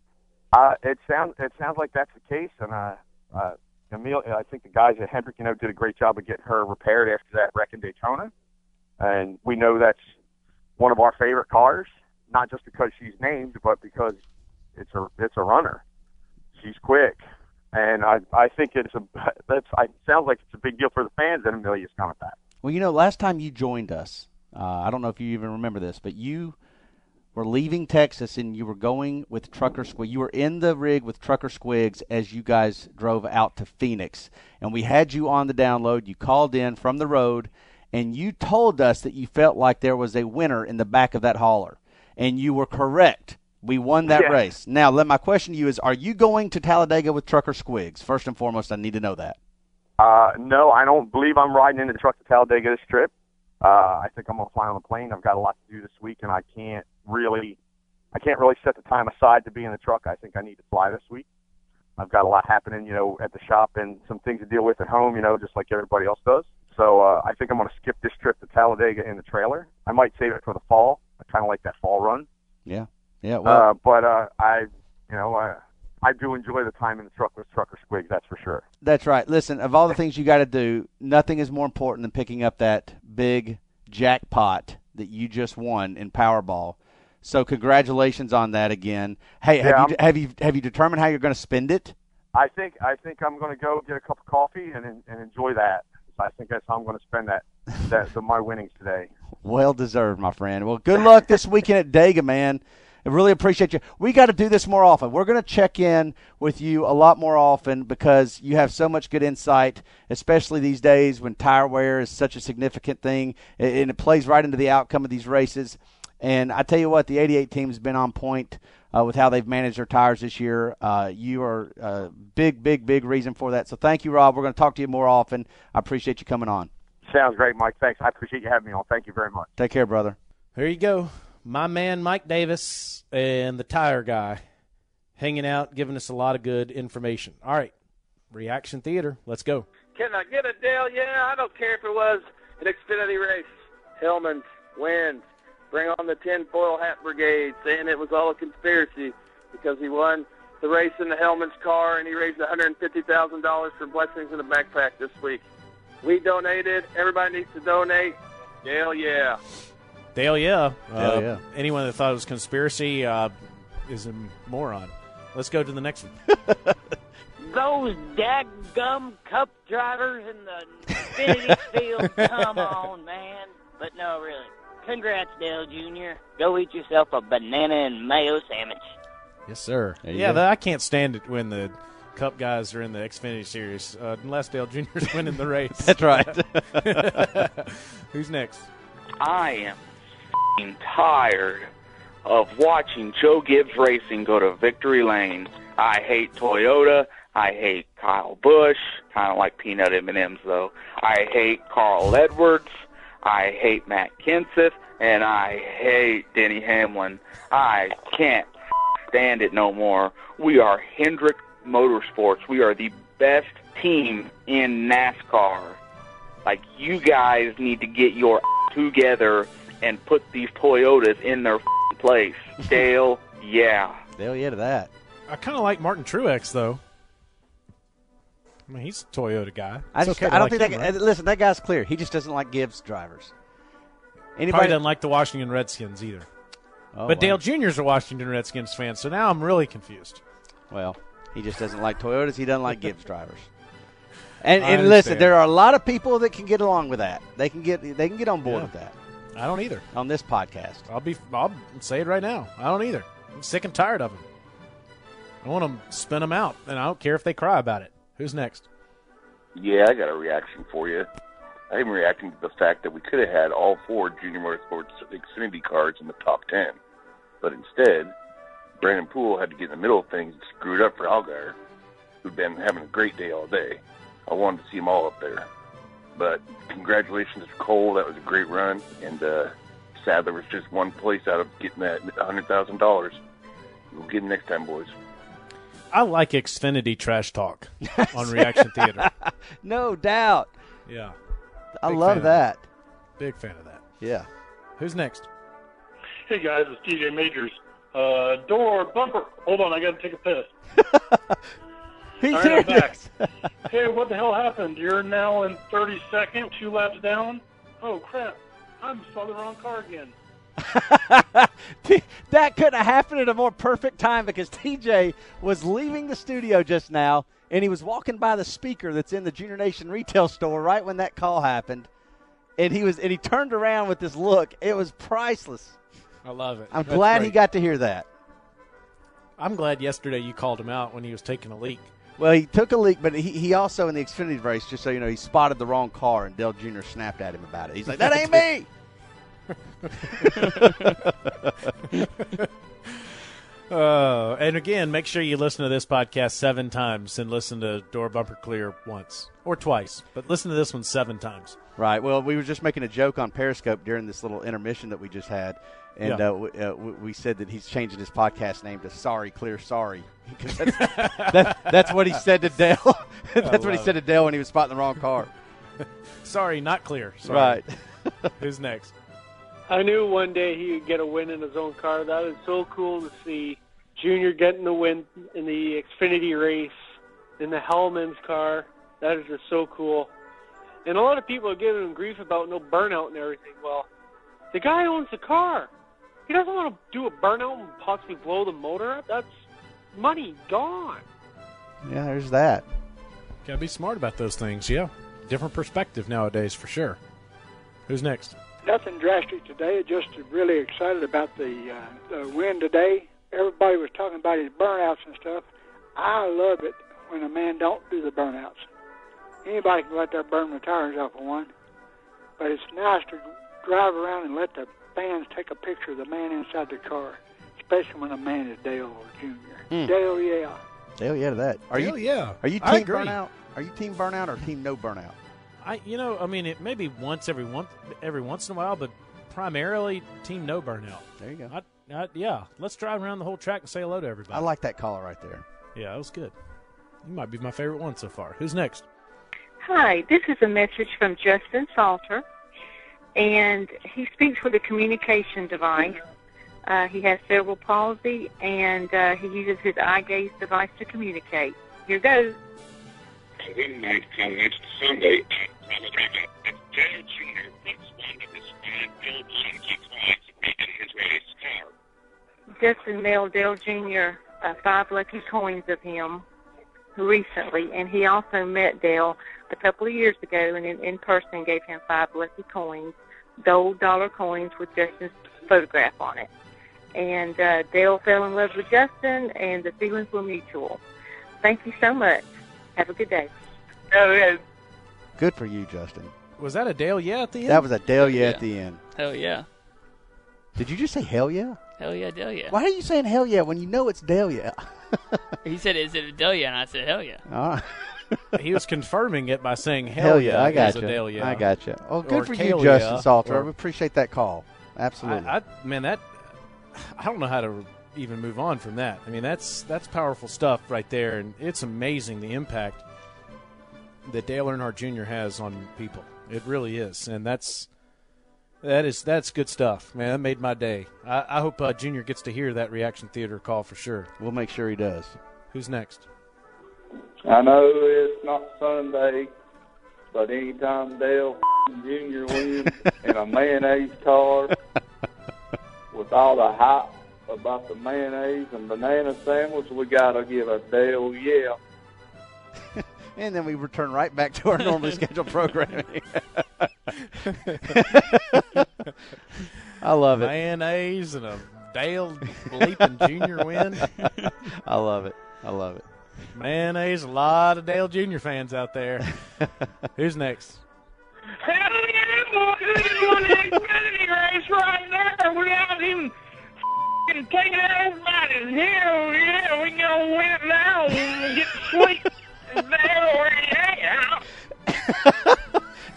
Uh, it sounds it sounds like that's the case, and uh, uh, Emil, I think the guys at Hendrick, you know, did a great job of getting her repaired after that wreck in Daytona, and we know that's one of our favorite cars, not just because she's named, but because it's a it's a runner. She's quick, and I I think it's a that's I sounds like it's a big deal for the fans that Amelia's coming back. Well, you know, last time you joined us, uh, I don't know if you even remember this, but you were leaving Texas and you were going with Trucker Squig. You were in the rig with Trucker Squigs as you guys drove out to Phoenix. And we had you on the download. You called in from the road and you told us that you felt like there was a winner in the back of that hauler. And you were correct. We won that Yeah. race. Now, let my question to you is Are you going to Talladega with Trucker Squigs? First and foremost, I need to know that. Uh, no, I don't believe I'm riding in the truck to Talladega this trip. Uh, I think I'm gonna fly on the plane. I've got a lot to do this week, and I can't really, I can't really set the time aside to be in the truck. I think I need to fly this week. I've got a lot happening, you know, at the shop and some things to deal with at home, you know, just like everybody else does. So uh, I think I'm gonna skip this trip to Talladega in the trailer. I might save it for the fall. I kind of like that fall run. Yeah. Yeah. Well, Uh, but uh, I, you know, uh, I do enjoy the time in the truck with Trucker Squig. That's for sure. That's right. Listen, of all the things you got to do, nothing is more important than picking up that big jackpot that you just won in Powerball. So congratulations on that again. Hey, have Yeah, you have you have you determined how you're going to spend it? I think I think I'm going to go get a cup of coffee and and enjoy that. I think that's how I'm going to spend that that the, my winnings today. Well deserved, my friend. Well, good luck this weekend at Dega, man. I really appreciate you. We got to do this more often. We're going to check in with you a lot more often because you have so much good insight, especially these days when tire wear is such a significant thing and it plays right into the outcome of these races. And I tell you what, the 88 team has been on point uh, with how they've managed their tires this year. Uh, you are a big, big, big reason for that. So thank you, Rob. We're going to talk to you more often. I appreciate you coming on. Sounds great, Mike. Thanks. I appreciate you having me on. Thank you very much. Take care, brother. There you go. My man Mike Davis and the tire guy hanging out, giving us a lot of good information. All right. Reaction Theater. Let's go. Can I get a Dale? Yeah, I don't care if it was an Xfinity race. Hellmann's wins. Bring on the tinfoil hat brigade, saying it was all a conspiracy because he won the race in the Hellmann's car and he raised $150,000 for blessings in a backpack this week. We donated. Everybody needs to donate. Dale, yeah. Dale, yeah. Dale, Uh, yeah. Anyone that thought it was conspiracy uh, is a moron. Let's go to the next one. Those daggum cup drivers in the Xfinity field, come on, man. But no, really. Congrats, Dale Jr. Go eat yourself a banana and mayo sandwich. Yes, sir. There Yeah, the, I can't stand it when the Cup guys are in the Xfinity Series, uh, unless Dale Jr. is winning the race. That's right. Who's next? I am f***ing tired of watching Joe Gibbs Racing go to victory lane. I hate Toyota. I hate Kyle Busch. Kind of like peanut M&Ms though. I hate Carl Edwards. I hate Matt Kenseth, and I hate Denny Hamlin. I can't stand it no more. We are Hendrick Motorsports. We are the best team in NASCAR. Like you guys need to get your together and put these Toyotas in their f***ing place. Dale, yeah. Dale, yeah to that. I kind of like Martin Truex, though. I mean, he's a Toyota guy. I just, okay I don't like think him, that. right? Listen, that guy's clear. He just doesn't like Gibbs drivers. Probably Anybody doesn't like the Washington Redskins either. Oh, but wow. Dale Jr.'s a Washington Redskins fan, so now I'm really confused. Well, he just doesn't like Toyotas. He doesn't like Gibbs drivers. And, and listen, there are a lot of people that can get along with that. They can get they can get on board Yeah. with that I don't either. on this podcast. I'll be. I'll say it right now. I don't either. I'm sick and tired of them. I want to spin them out, and I don't care if they cry about it. Who's next? Yeah, I got a reaction for you. I'm reacting to the fact that we could have had all four Junior Motorsports Xfinity cards in the top ten, but instead, Brennan Poole had to get in the middle of things and screwed up for Allgaier, who'd been having a great day all day. I wanted to see them all up there. But congratulations to Cole. That was a great run, and uh, there was just one place out of getting that hundred thousand dollars. We'll get him next time, boys. I like Xfinity trash talk on Reaction Theater. No doubt. Yeah, I Big fan love of that. big fan of that. Yeah. Who's next? Hey guys, it's TJ Majors. Uh, door bumper. Hold on, I got to take a piss. He's All right, I'm here. Back. hey, what the hell happened? You're now in 32nd, two laps down. Oh crap! I'm saw the wrong car again. that couldn't have happened at a more perfect time because TJ was leaving the studio just now and he was walking by the speaker that's in the Junior Nation retail store right when that call happened. And he was and he turned around with this look. It was priceless. I love it. I'm That's glad he got to hear that. I'm glad yesterday you called him out when he was taking a leak. Well, he took a leak, but he, he also in the Xfinity race, just so you know, he spotted the wrong car, and Dale Jr. snapped at him about it. He's like, "That ain't me." Uh, and again, make sure you listen to this podcast seven times and listen to Door Bumper Clear once or twice, but listen to this one seven times. Right. Well, we were just making a joke on Periscope during this little intermission that we just had, and Yeah. uh, we, uh, we we said that he's changing his podcast name to "Sorry, Clear, Sorry," because that's, that, that's what he said to Dale. that's what he love said to Dale when he was spotting the wrong car. Sorry, not clear. Sorry. Right. Who's next? I knew one day he would get a win in his own car. That is so cool to see. Junior getting the win in the Xfinity race in the Hellmann's car. That is just so cool. And a lot of people are giving him grief about no burnout and everything. Well, the guy owns the car. He doesn't want to do a burnout and possibly blow the motor up. That's money gone. Yeah, there's that. Gotta be smart about those things. Yeah, different perspective nowadays for sure. Who's next? Nothing drastic today. Just really excited about the, uh, the win today. Everybody was talking about his burnouts and stuff. I love it when a man don't do the burnouts. Anybody can let their burn the tires off of one, but it's nice to drive around and let the fans take a picture of the man inside the car, especially when a man is Dale or Jr. Hmm. Dale, yeah. Dale, yeah, to that. Are Dale, you? yeah. Are you I team agree. burnout? Are you team burnout or team no burnout? I, you know, I mean, it maybe once every once every once in a while, but primarily team no burnout. There you go. I, I, yeah, let's drive around the whole track and say hello to everybody. I like that caller right there. Yeah, that was good. You might be my favorite one so far. Who's next? Hi, this is a message from Justin Salter, and he speaks with a communication device. Uh, he has cerebral palsy, and uh, he uses his eye gaze device to communicate. Here goes. Then night come next Sunday, Dale Jr. puts one of his five Bill Blanky clients in his race car. Justin mailed Dale Jr. Uh, five lucky coins of him recently, and he also met Dale a couple of years ago and in, in person gave him five lucky coins, gold dollar coins with Justin's photograph on it. And uh, Dale fell in love with Justin, and the feelings were mutual. Thank you so much. Have a good day. Oh, Good for you, Justin. Was that a Dale yeah at the end? That was a Dale yeah, Yeah. at the end. Hell yeah. Did you just say hell yeah? Hell yeah, Dale yeah. Why are you saying hell yeah when you know it's Delia? He said, "Is it a Dale? And I said, "Hell yeah." All right. he was confirming it by saying hell, Hell yeah, I got a you. Dale. I got you. Oh, good Or for you, Justin uh, Salter. or- we appreciate that call. Absolutely. I, I, man, that I don't know how to even move on from that. I mean, that's that's powerful stuff right there, and it's amazing the impact that Dale Earnhardt Jr. has on people. It really is, and that's that is that's good stuff, man. That made my day. I, I hope uh, Junior gets to hear that reaction theater call for sure. We'll make sure he does. Who's next? I know it's not Sunday, but anytime Dale Jr. wins in a mayonnaise car with all the hype about the mayonnaise and banana sandwich, we gotta give a Dale yeah. And then we return right back to our normally scheduled programming. I love it. Mayonnaise and a Dale Leaping Junior win. I love it. I love it. Mayonnaise, a lot of Dale Jr. fans out there. Who's next? Hell yeah, boy, this is one of the Xfinity race right there without him f***ing taking everybody's Hell yeah, we gonna win it now. We get sweet. Hell yeah.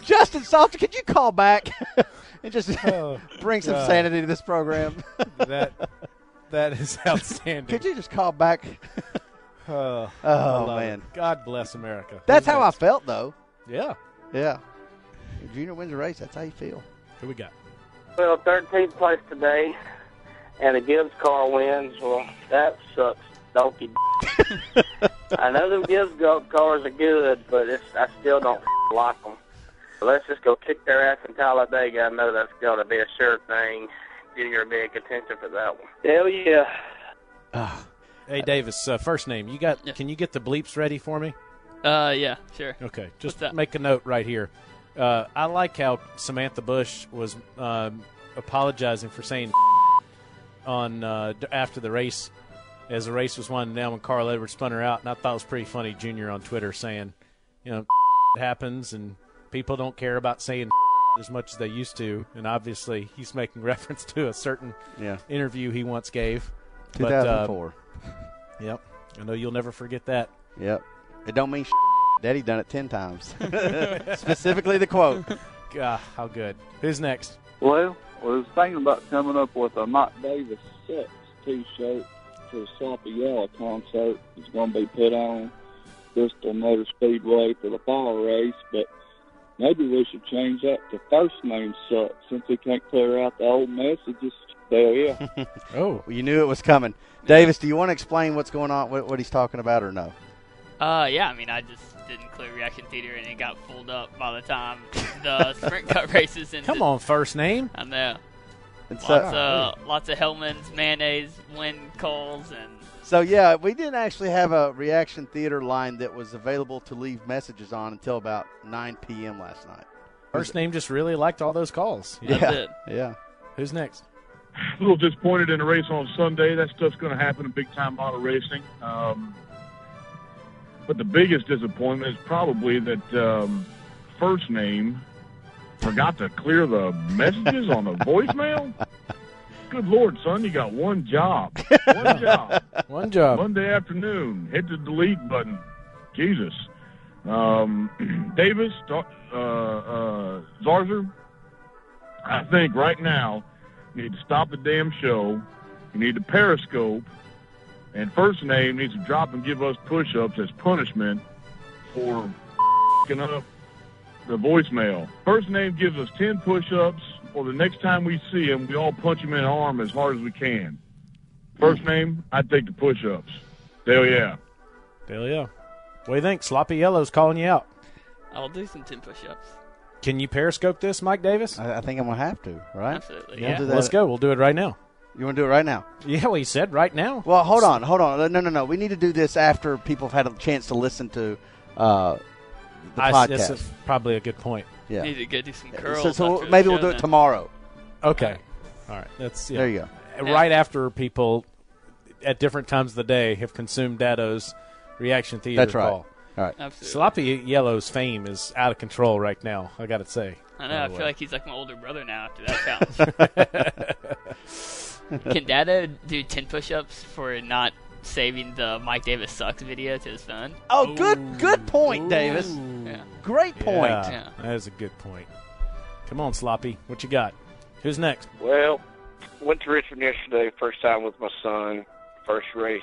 Justin Salter, could you call back and just Oh, bring some God. sanity to this program? that that is outstanding. Could you just call back? Oh, Oh, oh man. it. God bless America. That's Who's how next? I felt, though. Yeah. Yeah. If Junior wins a race, that's how you feel. Who we got? Well, 13th place today, and a Gibbs car wins. Well, that sucks, donkey. I know them Gibbs go- cars are good, but it's, I still don't like them. Let's just go kick their ass in Talladega. I know that's going to be a sure thing. Junior will be in contention for that one. Hell yeah. Hey Davis, uh, first name. You got? Can you get the bleeps ready for me? Uh, yeah, sure. Okay, just that? make a note right here. Uh, I like how Samantha Busch was um, apologizing for saying on uh, after the race, as the race was winding down when Carl Edwards spun her out, and I thought it was pretty funny. Junior on Twitter saying, you know, it happens, and people don't care about saying as much as they used to, and obviously he's making reference to a certain Yeah. interview he once gave. But, uh, 2004. Yep. I know you'll never forget that. Yep. It don't mean Daddy done it ten times. Specifically the quote. God, how good. Who's next? Well, I was thinking about coming up with a Mike Davis Sex T-shirt for the Sloppy Yellow concert. It's going to be put on Bristol Motor Speedway for the fall race, but maybe we should change that to first name sucks since we can't clear out the old messages. Hell yeah. oh, you knew it was coming. Davis, do you want to explain what's going on, what, what he's talking about, or no? Uh, yeah. I mean, I just didn't clear reaction theater, and it got pulled up by the time the sprint car races ended. Come on, first name. I know. It's, lots uh, of lots of Hellmann's mayonnaise win calls and So yeah, we didn't actually have a reaction theater line that was available to leave messages on until about 9 p.m. last night. First name just really liked all those calls. Yeah, yeah. Who's next? a little disappointed in the race on Sunday. That stuff's going to happen in big time auto racing. Um, but the biggest disappointment is probably that um, first name forgot to clear the messages on the voicemail. Good Lord, son, you got one job. One job. One job. Monday afternoon. Hit the delete button. Jesus. Um, Davis, uh, uh, Zarzour, I think right now you need to stop the damn show. You need to periscope And first name needs to drop and give us push-ups as punishment for fing up the voicemail. First name gives us 10 push-ups, or the next time we see him, we all punch him in the arm as hard as we can. First name, I take the push-ups. Hell yeah. Hell yeah. What do you think? Sloppy Yellow's calling you out. I'll do some 10 push ups. Can you periscope this, Mike Davis? I, I think I'm gonna have to. Right? Absolutely, yeah. do that? Let's go. We'll do it right now. You want to do it right now? Yeah, well, he said right now. Well, hold on, hold on. No, no, no. We need to do this after people have had a chance to listen to uh, the I- podcast. That's a- probably a good point. Yeah. Need to go do some curls. so after the maybe we'll do it then. tomorrow. Okay. All right. That's yeah. There you go. Right after people at different times of the day have consumed Dado's reaction theater That's right. call. All right. Absolutely. Sloppy Yellow's fame is out of control right now. I got to say. I know. I feel way. like he's like my older brother now after that challenge. Can Dada do 10 push ups for not saving the Mike Davis sucks video to his phone? Oh, good, good point, Davis. Yeah. Great point. Yeah, that is a good point. Come on, Sloppy. What you got? Who's next? Well, went to Richmond yesterday, first time with my son, first race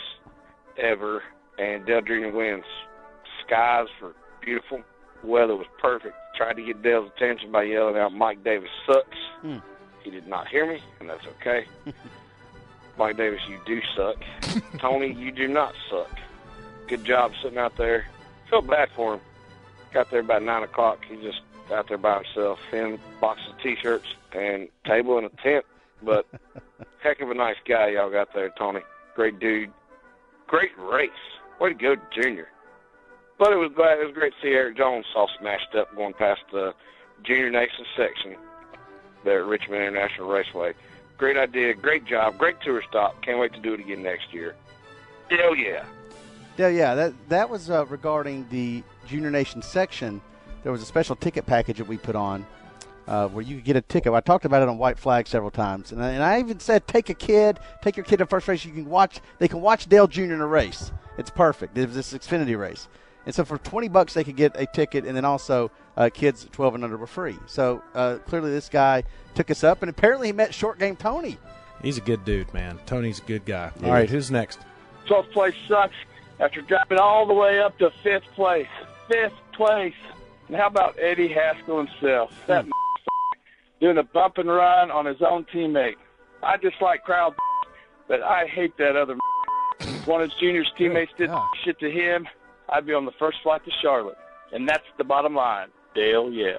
ever, and Dale Jr. wins. Skies were beautiful, weather was perfect. Tried to get Dale's attention by yelling out, "Mike Davis sucks." Hmm. He did not hear me, and that's okay. Mike Davis, you do suck. Tony, you do not suck. Good job sitting out there. Felt bad for him. Got there about nine o'clock. He just out there by himself. Him, box of t-shirts, and table and a tent. But heck of a nice guy y'all got there, Tony. Great dude. Great race. Way to go, Junior. But it was glad it was great to see Erik Jones all smashed up going past the Junior Nation section there at Richmond International Raceway. Great idea, great job, great tour stop. Can't wait to do it again next year. Hell yeah. Yeah, yeah. That that was uh, regarding the Junior Nation section. There was a special ticket package that we put on uh, where you could get a ticket. I talked about it on White Flag several times, and I, and I even said, take a kid, take your kid to first race. You can watch. They can watch Dale Jr. in a race. It's perfect. It was this Xfinity race, and so for twenty bucks they could get a ticket, and then also uh, kids twelve and under were free. So uh, clearly this guy took us up, and apparently he met Short Game Tony. He's a good dude, man. Tony's a good guy. Yeah. All right, who's next? 12th place sucks after dropping all the way up to fifth place. Fifth place. And how about Eddie Haskell himself? That doing a bump and run on his own teammate. I just like crowd, but I hate that other. One of his juniors teammates did shit to him, I'd be on the first flight to Charlotte. And that's the bottom line. Dale, yeah.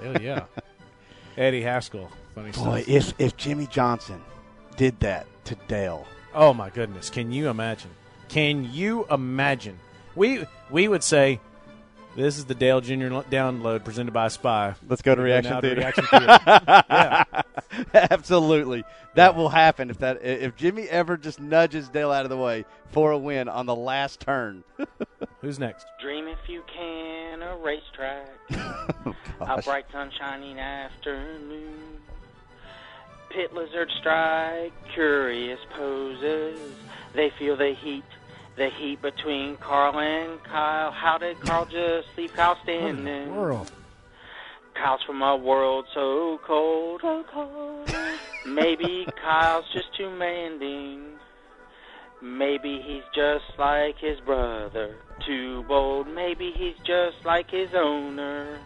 Hell yeah. Eddie Haskell. Funny Boy, stuff. if if Jimmie Johnson did that to Dale, Oh my goodness! Can you imagine? Can you imagine? We we would say, "This is the Dale Junior download presented by Spy." Let's go to We reaction now theater. Reaction theater. yeah. Absolutely, that will happen if that if Jimmie ever just nudges Dale out of the way for a win on the last turn. Who's next? Dream if you can, a racetrack. Oh, a gosh. bright sunshiny afternoon. Pit lizard strike, curious poses. They feel the heat, the heat between Carl and Kyle. How did Carl just leave Kyle standing? World. Kyle's from a world so cold. So cold. Maybe Kyle's just too demanding. Maybe he's just like his brother, too bold. Maybe he's just like his owner.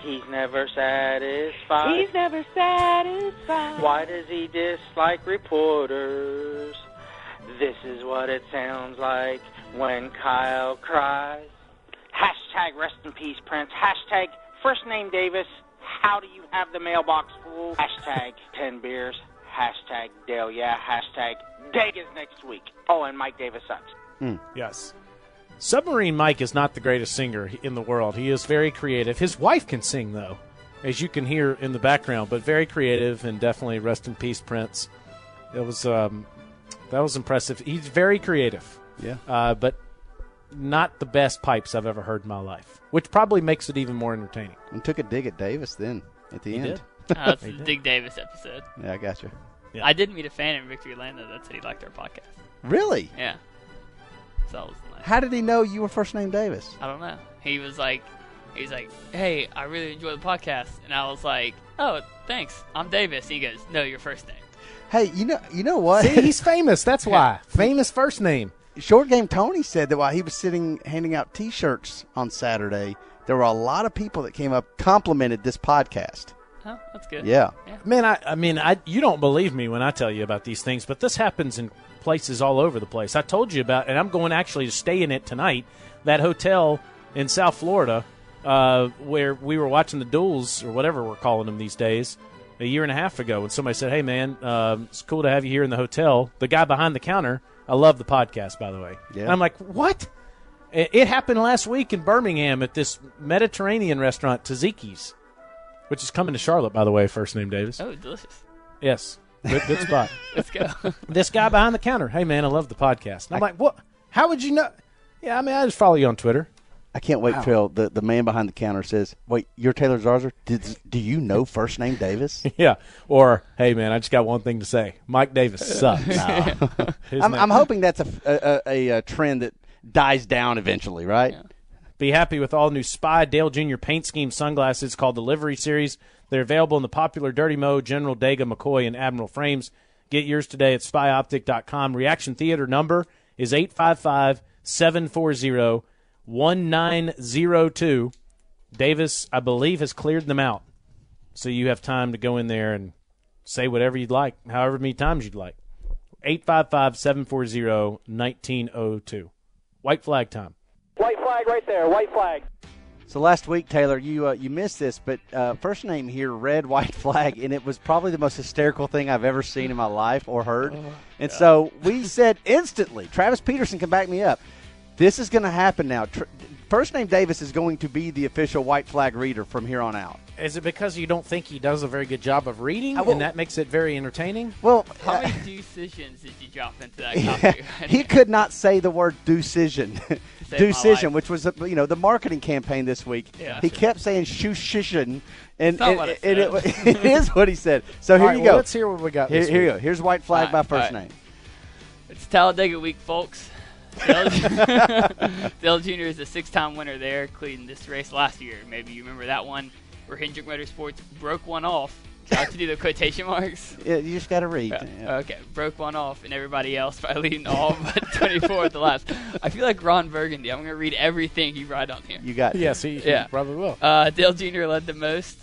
He's never satisfied. He's never satisfied. Why does he dislike reporters? This is what it sounds like when Kyle cries. Hashtag rest in peace, Prince. Hashtag first name Davis. How do you have the mailbox full? Hashtag 10 beers. Hashtag Dale, yeah. Hashtag Vegas next week. Oh, and Mike Davis sucks. Hmm. Yes. Submarine Mike is not the greatest singer in the world. He is very creative. His wife can sing, though, as you can hear in the background, but very creative and definitely rest in peace, Prince. It was um, that was impressive. He's very creative. Yeah. Uh, but not the best pipes I've ever heard in my life, which probably makes it even more entertaining. And took a dig at Davis then at the He end. did. Uh, it's the Dig Davis episode. Yeah, I got you. Yeah. I did meet a fan in Victory Land though that said he liked our podcast. Really? Yeah. So that was nice. How did he know you were first name Davis? I don't know. He was like, he's like, hey, I really enjoy the podcast, and I was like, oh, thanks. I'm Davis. he goes, no, your first name. Hey, you know, you know what? See, he's famous. That's why. famous first name. Short Game Tony said that while he was sitting handing out T-shirts on Saturday, there were a lot of people that came up complimented this podcast. Oh, that's good. Yeah. Man, I, I mean, I you don't believe me when I tell you about these things, but this happens in places all over the place. I told you about, and I'm going actually to stay in it tonight. That hotel in South Florida, uh, where we were watching the duels or whatever we're calling them these days, a year and a half ago, when somebody said, "Hey, man, um, it's cool to have you here in the hotel." The guy behind the counter, I love the podcast, by the way. Yeah. And I'm like, what? It, it happened last week in Birmingham at this Mediterranean restaurant, Tzatziki's, which is coming to Charlotte, by the way. First name Davis. Oh, delicious. Yes, good, good spot. Let's go. this guy behind the counter. Hey, man, I love the podcast. And I'm like, what? How would you know? Yeah, I mean, I just follow you on Twitter. I can't wait Wow. till the, the man behind the counter says, "Wait, you're Taylor Zarzour? Did, do you know first name Davis?" Yeah. Or, hey, man, I just got one thing to say. Mike Davis sucks. His I'm, I'm hoping that's a, a, a, a trend that dies down eventually, right? Be happy with all new Spy Dale Jr. paint scheme sunglasses called the Livery Series. They're available in the popular Dirty Mo, General Dega, McCoy, and Admiral frames. Get yours today at spyoptic.com. Reaction Theater number is 855 740 1902. Davis, I believe, has cleared them out. So you have time to go in there and say whatever you'd like, however many times you'd like. 855 740 1902. White flag time. White flag right there. White flag. So last week, Taylor, you uh, you missed this, but uh, first name here, red white flag, and it was probably the most hysterical thing I've ever seen in my life or heard. and so we said instantly, Travis Peterson can back me up. This is going to happen now. Tr- first name Davis is going to be the official white flag reader from here on out. Is it because you don't think he does a very good job of reading, will- and that makes it very entertaining? Well, How many decisions did you drop into that copy? he could not say the word decision, my decision, which was you know the marketing campaign this week. Yeah. he kept saying shushishin, and, It's not and, what it it, it is what he said. So here All right, you well, go. let's hear what we got Here, this here you go. Here's white flag All by first all right. name. It's Talladega week, folks. Dale, Dale Jr. is a six-time winner there, including this race last year. Maybe you remember that one where Hendrick Motorsports broke one off. Do I have to do the quotation marks? Yeah, you just got to read. Yeah, Okay, broke one off, and everybody else by leading all but 24 at the last. I feel like Ron Burgundy. I'm going to read everything you write on here. You got Yes, he, he Yeah. probably will. Uh, Dale Jr. led the most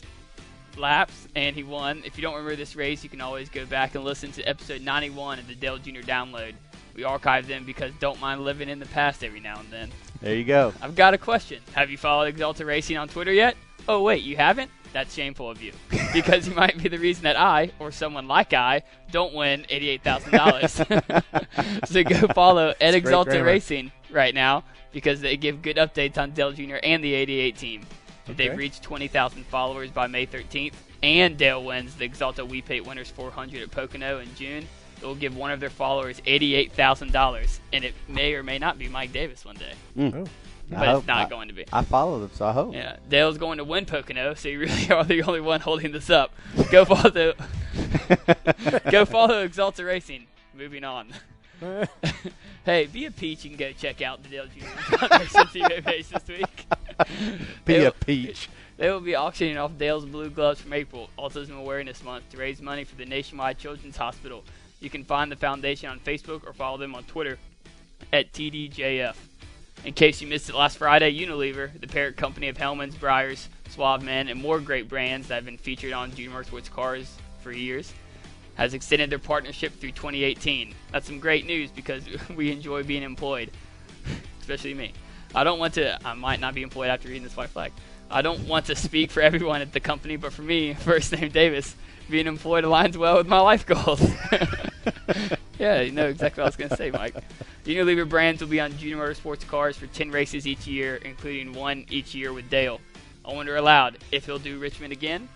laps, and he won. If you don't remember this race, you can always go back and listen to episode 91 of the Dale Jr. download. We archive them because don't mind living in the past every now and then. There you go. I've got a question. Have you followed Axalta Racing on Twitter yet? Oh, wait, you haven't? That's shameful of you. Because you might be the reason that I, or someone like I, don't win $88,000. so go follow Ed great Axalta. Racing right now because they give good updates on Dale Jr. and the 88 team. If Okay. They've reached 20,000 followers by May 13th, and Dale wins the Axalta We Paint Winners 400 at Pocono in June. It will give one of their followers $88,000, and it may or may not be Mike Davis one day. Mm. But I it's not I- going to be. I follow them, so I hope. Yeah, Dale's going to win Pocono, so you really are the only one holding this up. Go follow, go follow Axalta Racing. Moving on. hey, be a peach and go check out the Dale TV base this week. Be a peach. They will be auctioning off Dale's blue gloves from April, Autism Awareness Month, to raise money for the Nationwide Children's Hospital. You can find the foundation on Facebook or follow them on Twitter at TDJF. In case you missed it last Friday, Unilever, the parent company of Hellmann's, Breyers, Suave Men, and more great brands that have been featured on Junior Motorsports cars for years, has extended their partnership through 2018. That's some great news because we enjoy being employed, especially me. I don't want to, I might not be employed after reading this white flag. I don't want to speak for everyone at the company, but for me, first name Davis, being employed aligns well with my life goals. Yeah, you know exactly what I was going to say, Mike. Unilever brands will be on Junior Motorsports cars for 10 races each year, including one each year with Dale. I wonder aloud if he'll do Richmond again.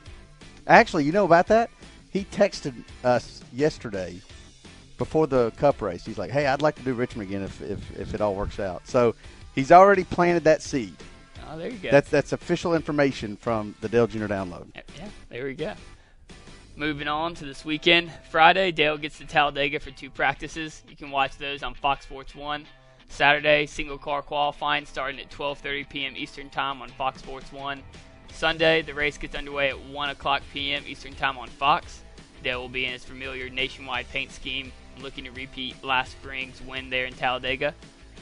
Actually, you know about that? He texted us yesterday before the Cup race. He's like, "Hey, I'd like to do Richmond again if if, if it all works out." So he's already planted that seed. Oh, there you go. That's that's official information from the Dale Jr. download. Yeah, there we go. Moving on to this weekend. Friday, Dale gets to Talladega for two practices. You can watch those on Fox Sports 1. Saturday, single car qualifying starting at 12:30 p.m. Eastern Time on Fox Sports 1. Sunday, the race gets underway at 1 o'clock p.m. Eastern Time on Fox. Dale will be in his familiar nationwide paint scheme, looking to repeat last spring's win there in Talladega.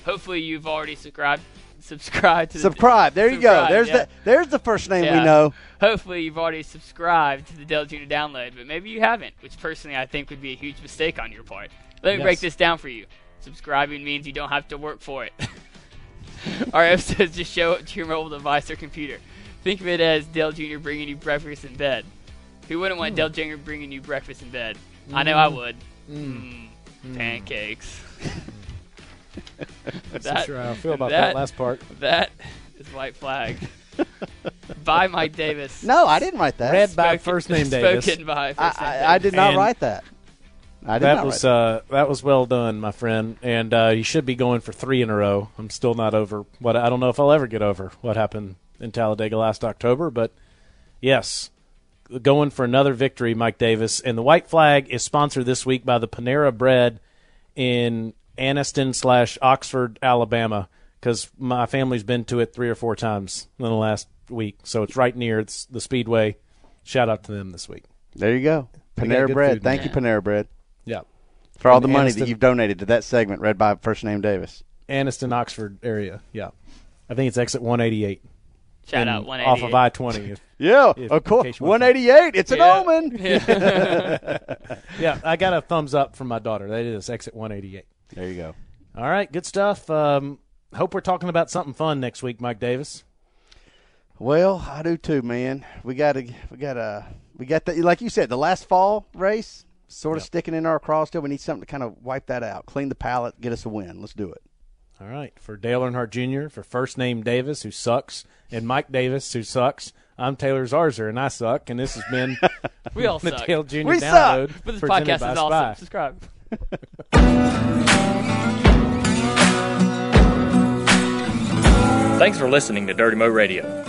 Hopefully, you've already subscribed. Subscribe to the Subscribe. There you go. There's yeah. the there's the first name Yeah. we know. Hopefully, you've already subscribed to the Dell Junior download, but maybe you haven't, which personally I think would be a huge mistake on your part. Let me Yes. break this down for you. Subscribing means you don't have to work for it. Our episodes just show up to your mobile device or computer. Think of it as Dell Jr. bringing you breakfast in bed. Who wouldn't want Hmm. Dell Jr. bringing you breakfast in bed? I know I Mm. would. Mm. Mm. Pancakes. That's not sure how I feel about that that last part. That is white flag. by Mike Davis. No, I didn't write that. Read by Spoken- first name Davis. Spoken by I, first name I, I did not And write that. I did that not was write uh, that was well done, my friend, and uh, you should be going for three in a row. I'm still not over what I don't know if I'll ever get over what happened in Talladega last October, but yes, going for another victory, Mike Davis. And the white flag is sponsored this week by the Panera Bread in Anniston slash Oxford, Alabama, because my family's been to it three or four times in the last week, so it's right near it's the Speedway. Shout out to them this week. There you go. Panera Bread. Thank there. you, Panera Bread. Yeah. For all And the money that you've donated to that segment read by first name Davis. Anniston, Oxford area. Yeah, I think it's exit 188. Shout In- out off of I 20. Yeah, if- of course. case you want to- 188. It's an Yeah. omen. Yeah. yeah, I got a thumbs up from my daughter. That is exit 188. There you go. All right, good stuff. Um, hope we're talking about something fun next week, Mike Davis. Well, I do too, man. We got to, we got to, we got the like you said, the last fall race sort of sticking in our craw still. We need something to kind of wipe that out, clean the palate, get us a win. Let's do it. All right, for Dale Earnhardt Jr., for first name Davis, who sucks, and Mike Davis, who sucks. I'm Taylor Zarzour, and I suck, and this has been We all the suck. Dale Jr. We download. suck. But this podcast by is Spy. awesome. Subscribe. Thanks for listening to Dirty Mo Radio.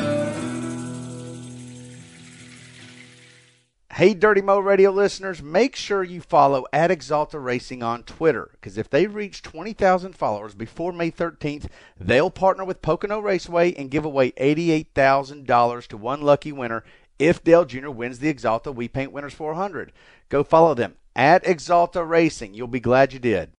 Hey, Dirty Mo Radio listeners, make sure you follow at Axalta Racing on Twitter because if they reach 20,000 followers before May 13th, they'll partner with Pocono Raceway and give away $88,000 to one lucky winner if Dale Jr. wins the Axalta We Paint Winners 400. Go follow them at Axalta Racing. You'll be glad you did.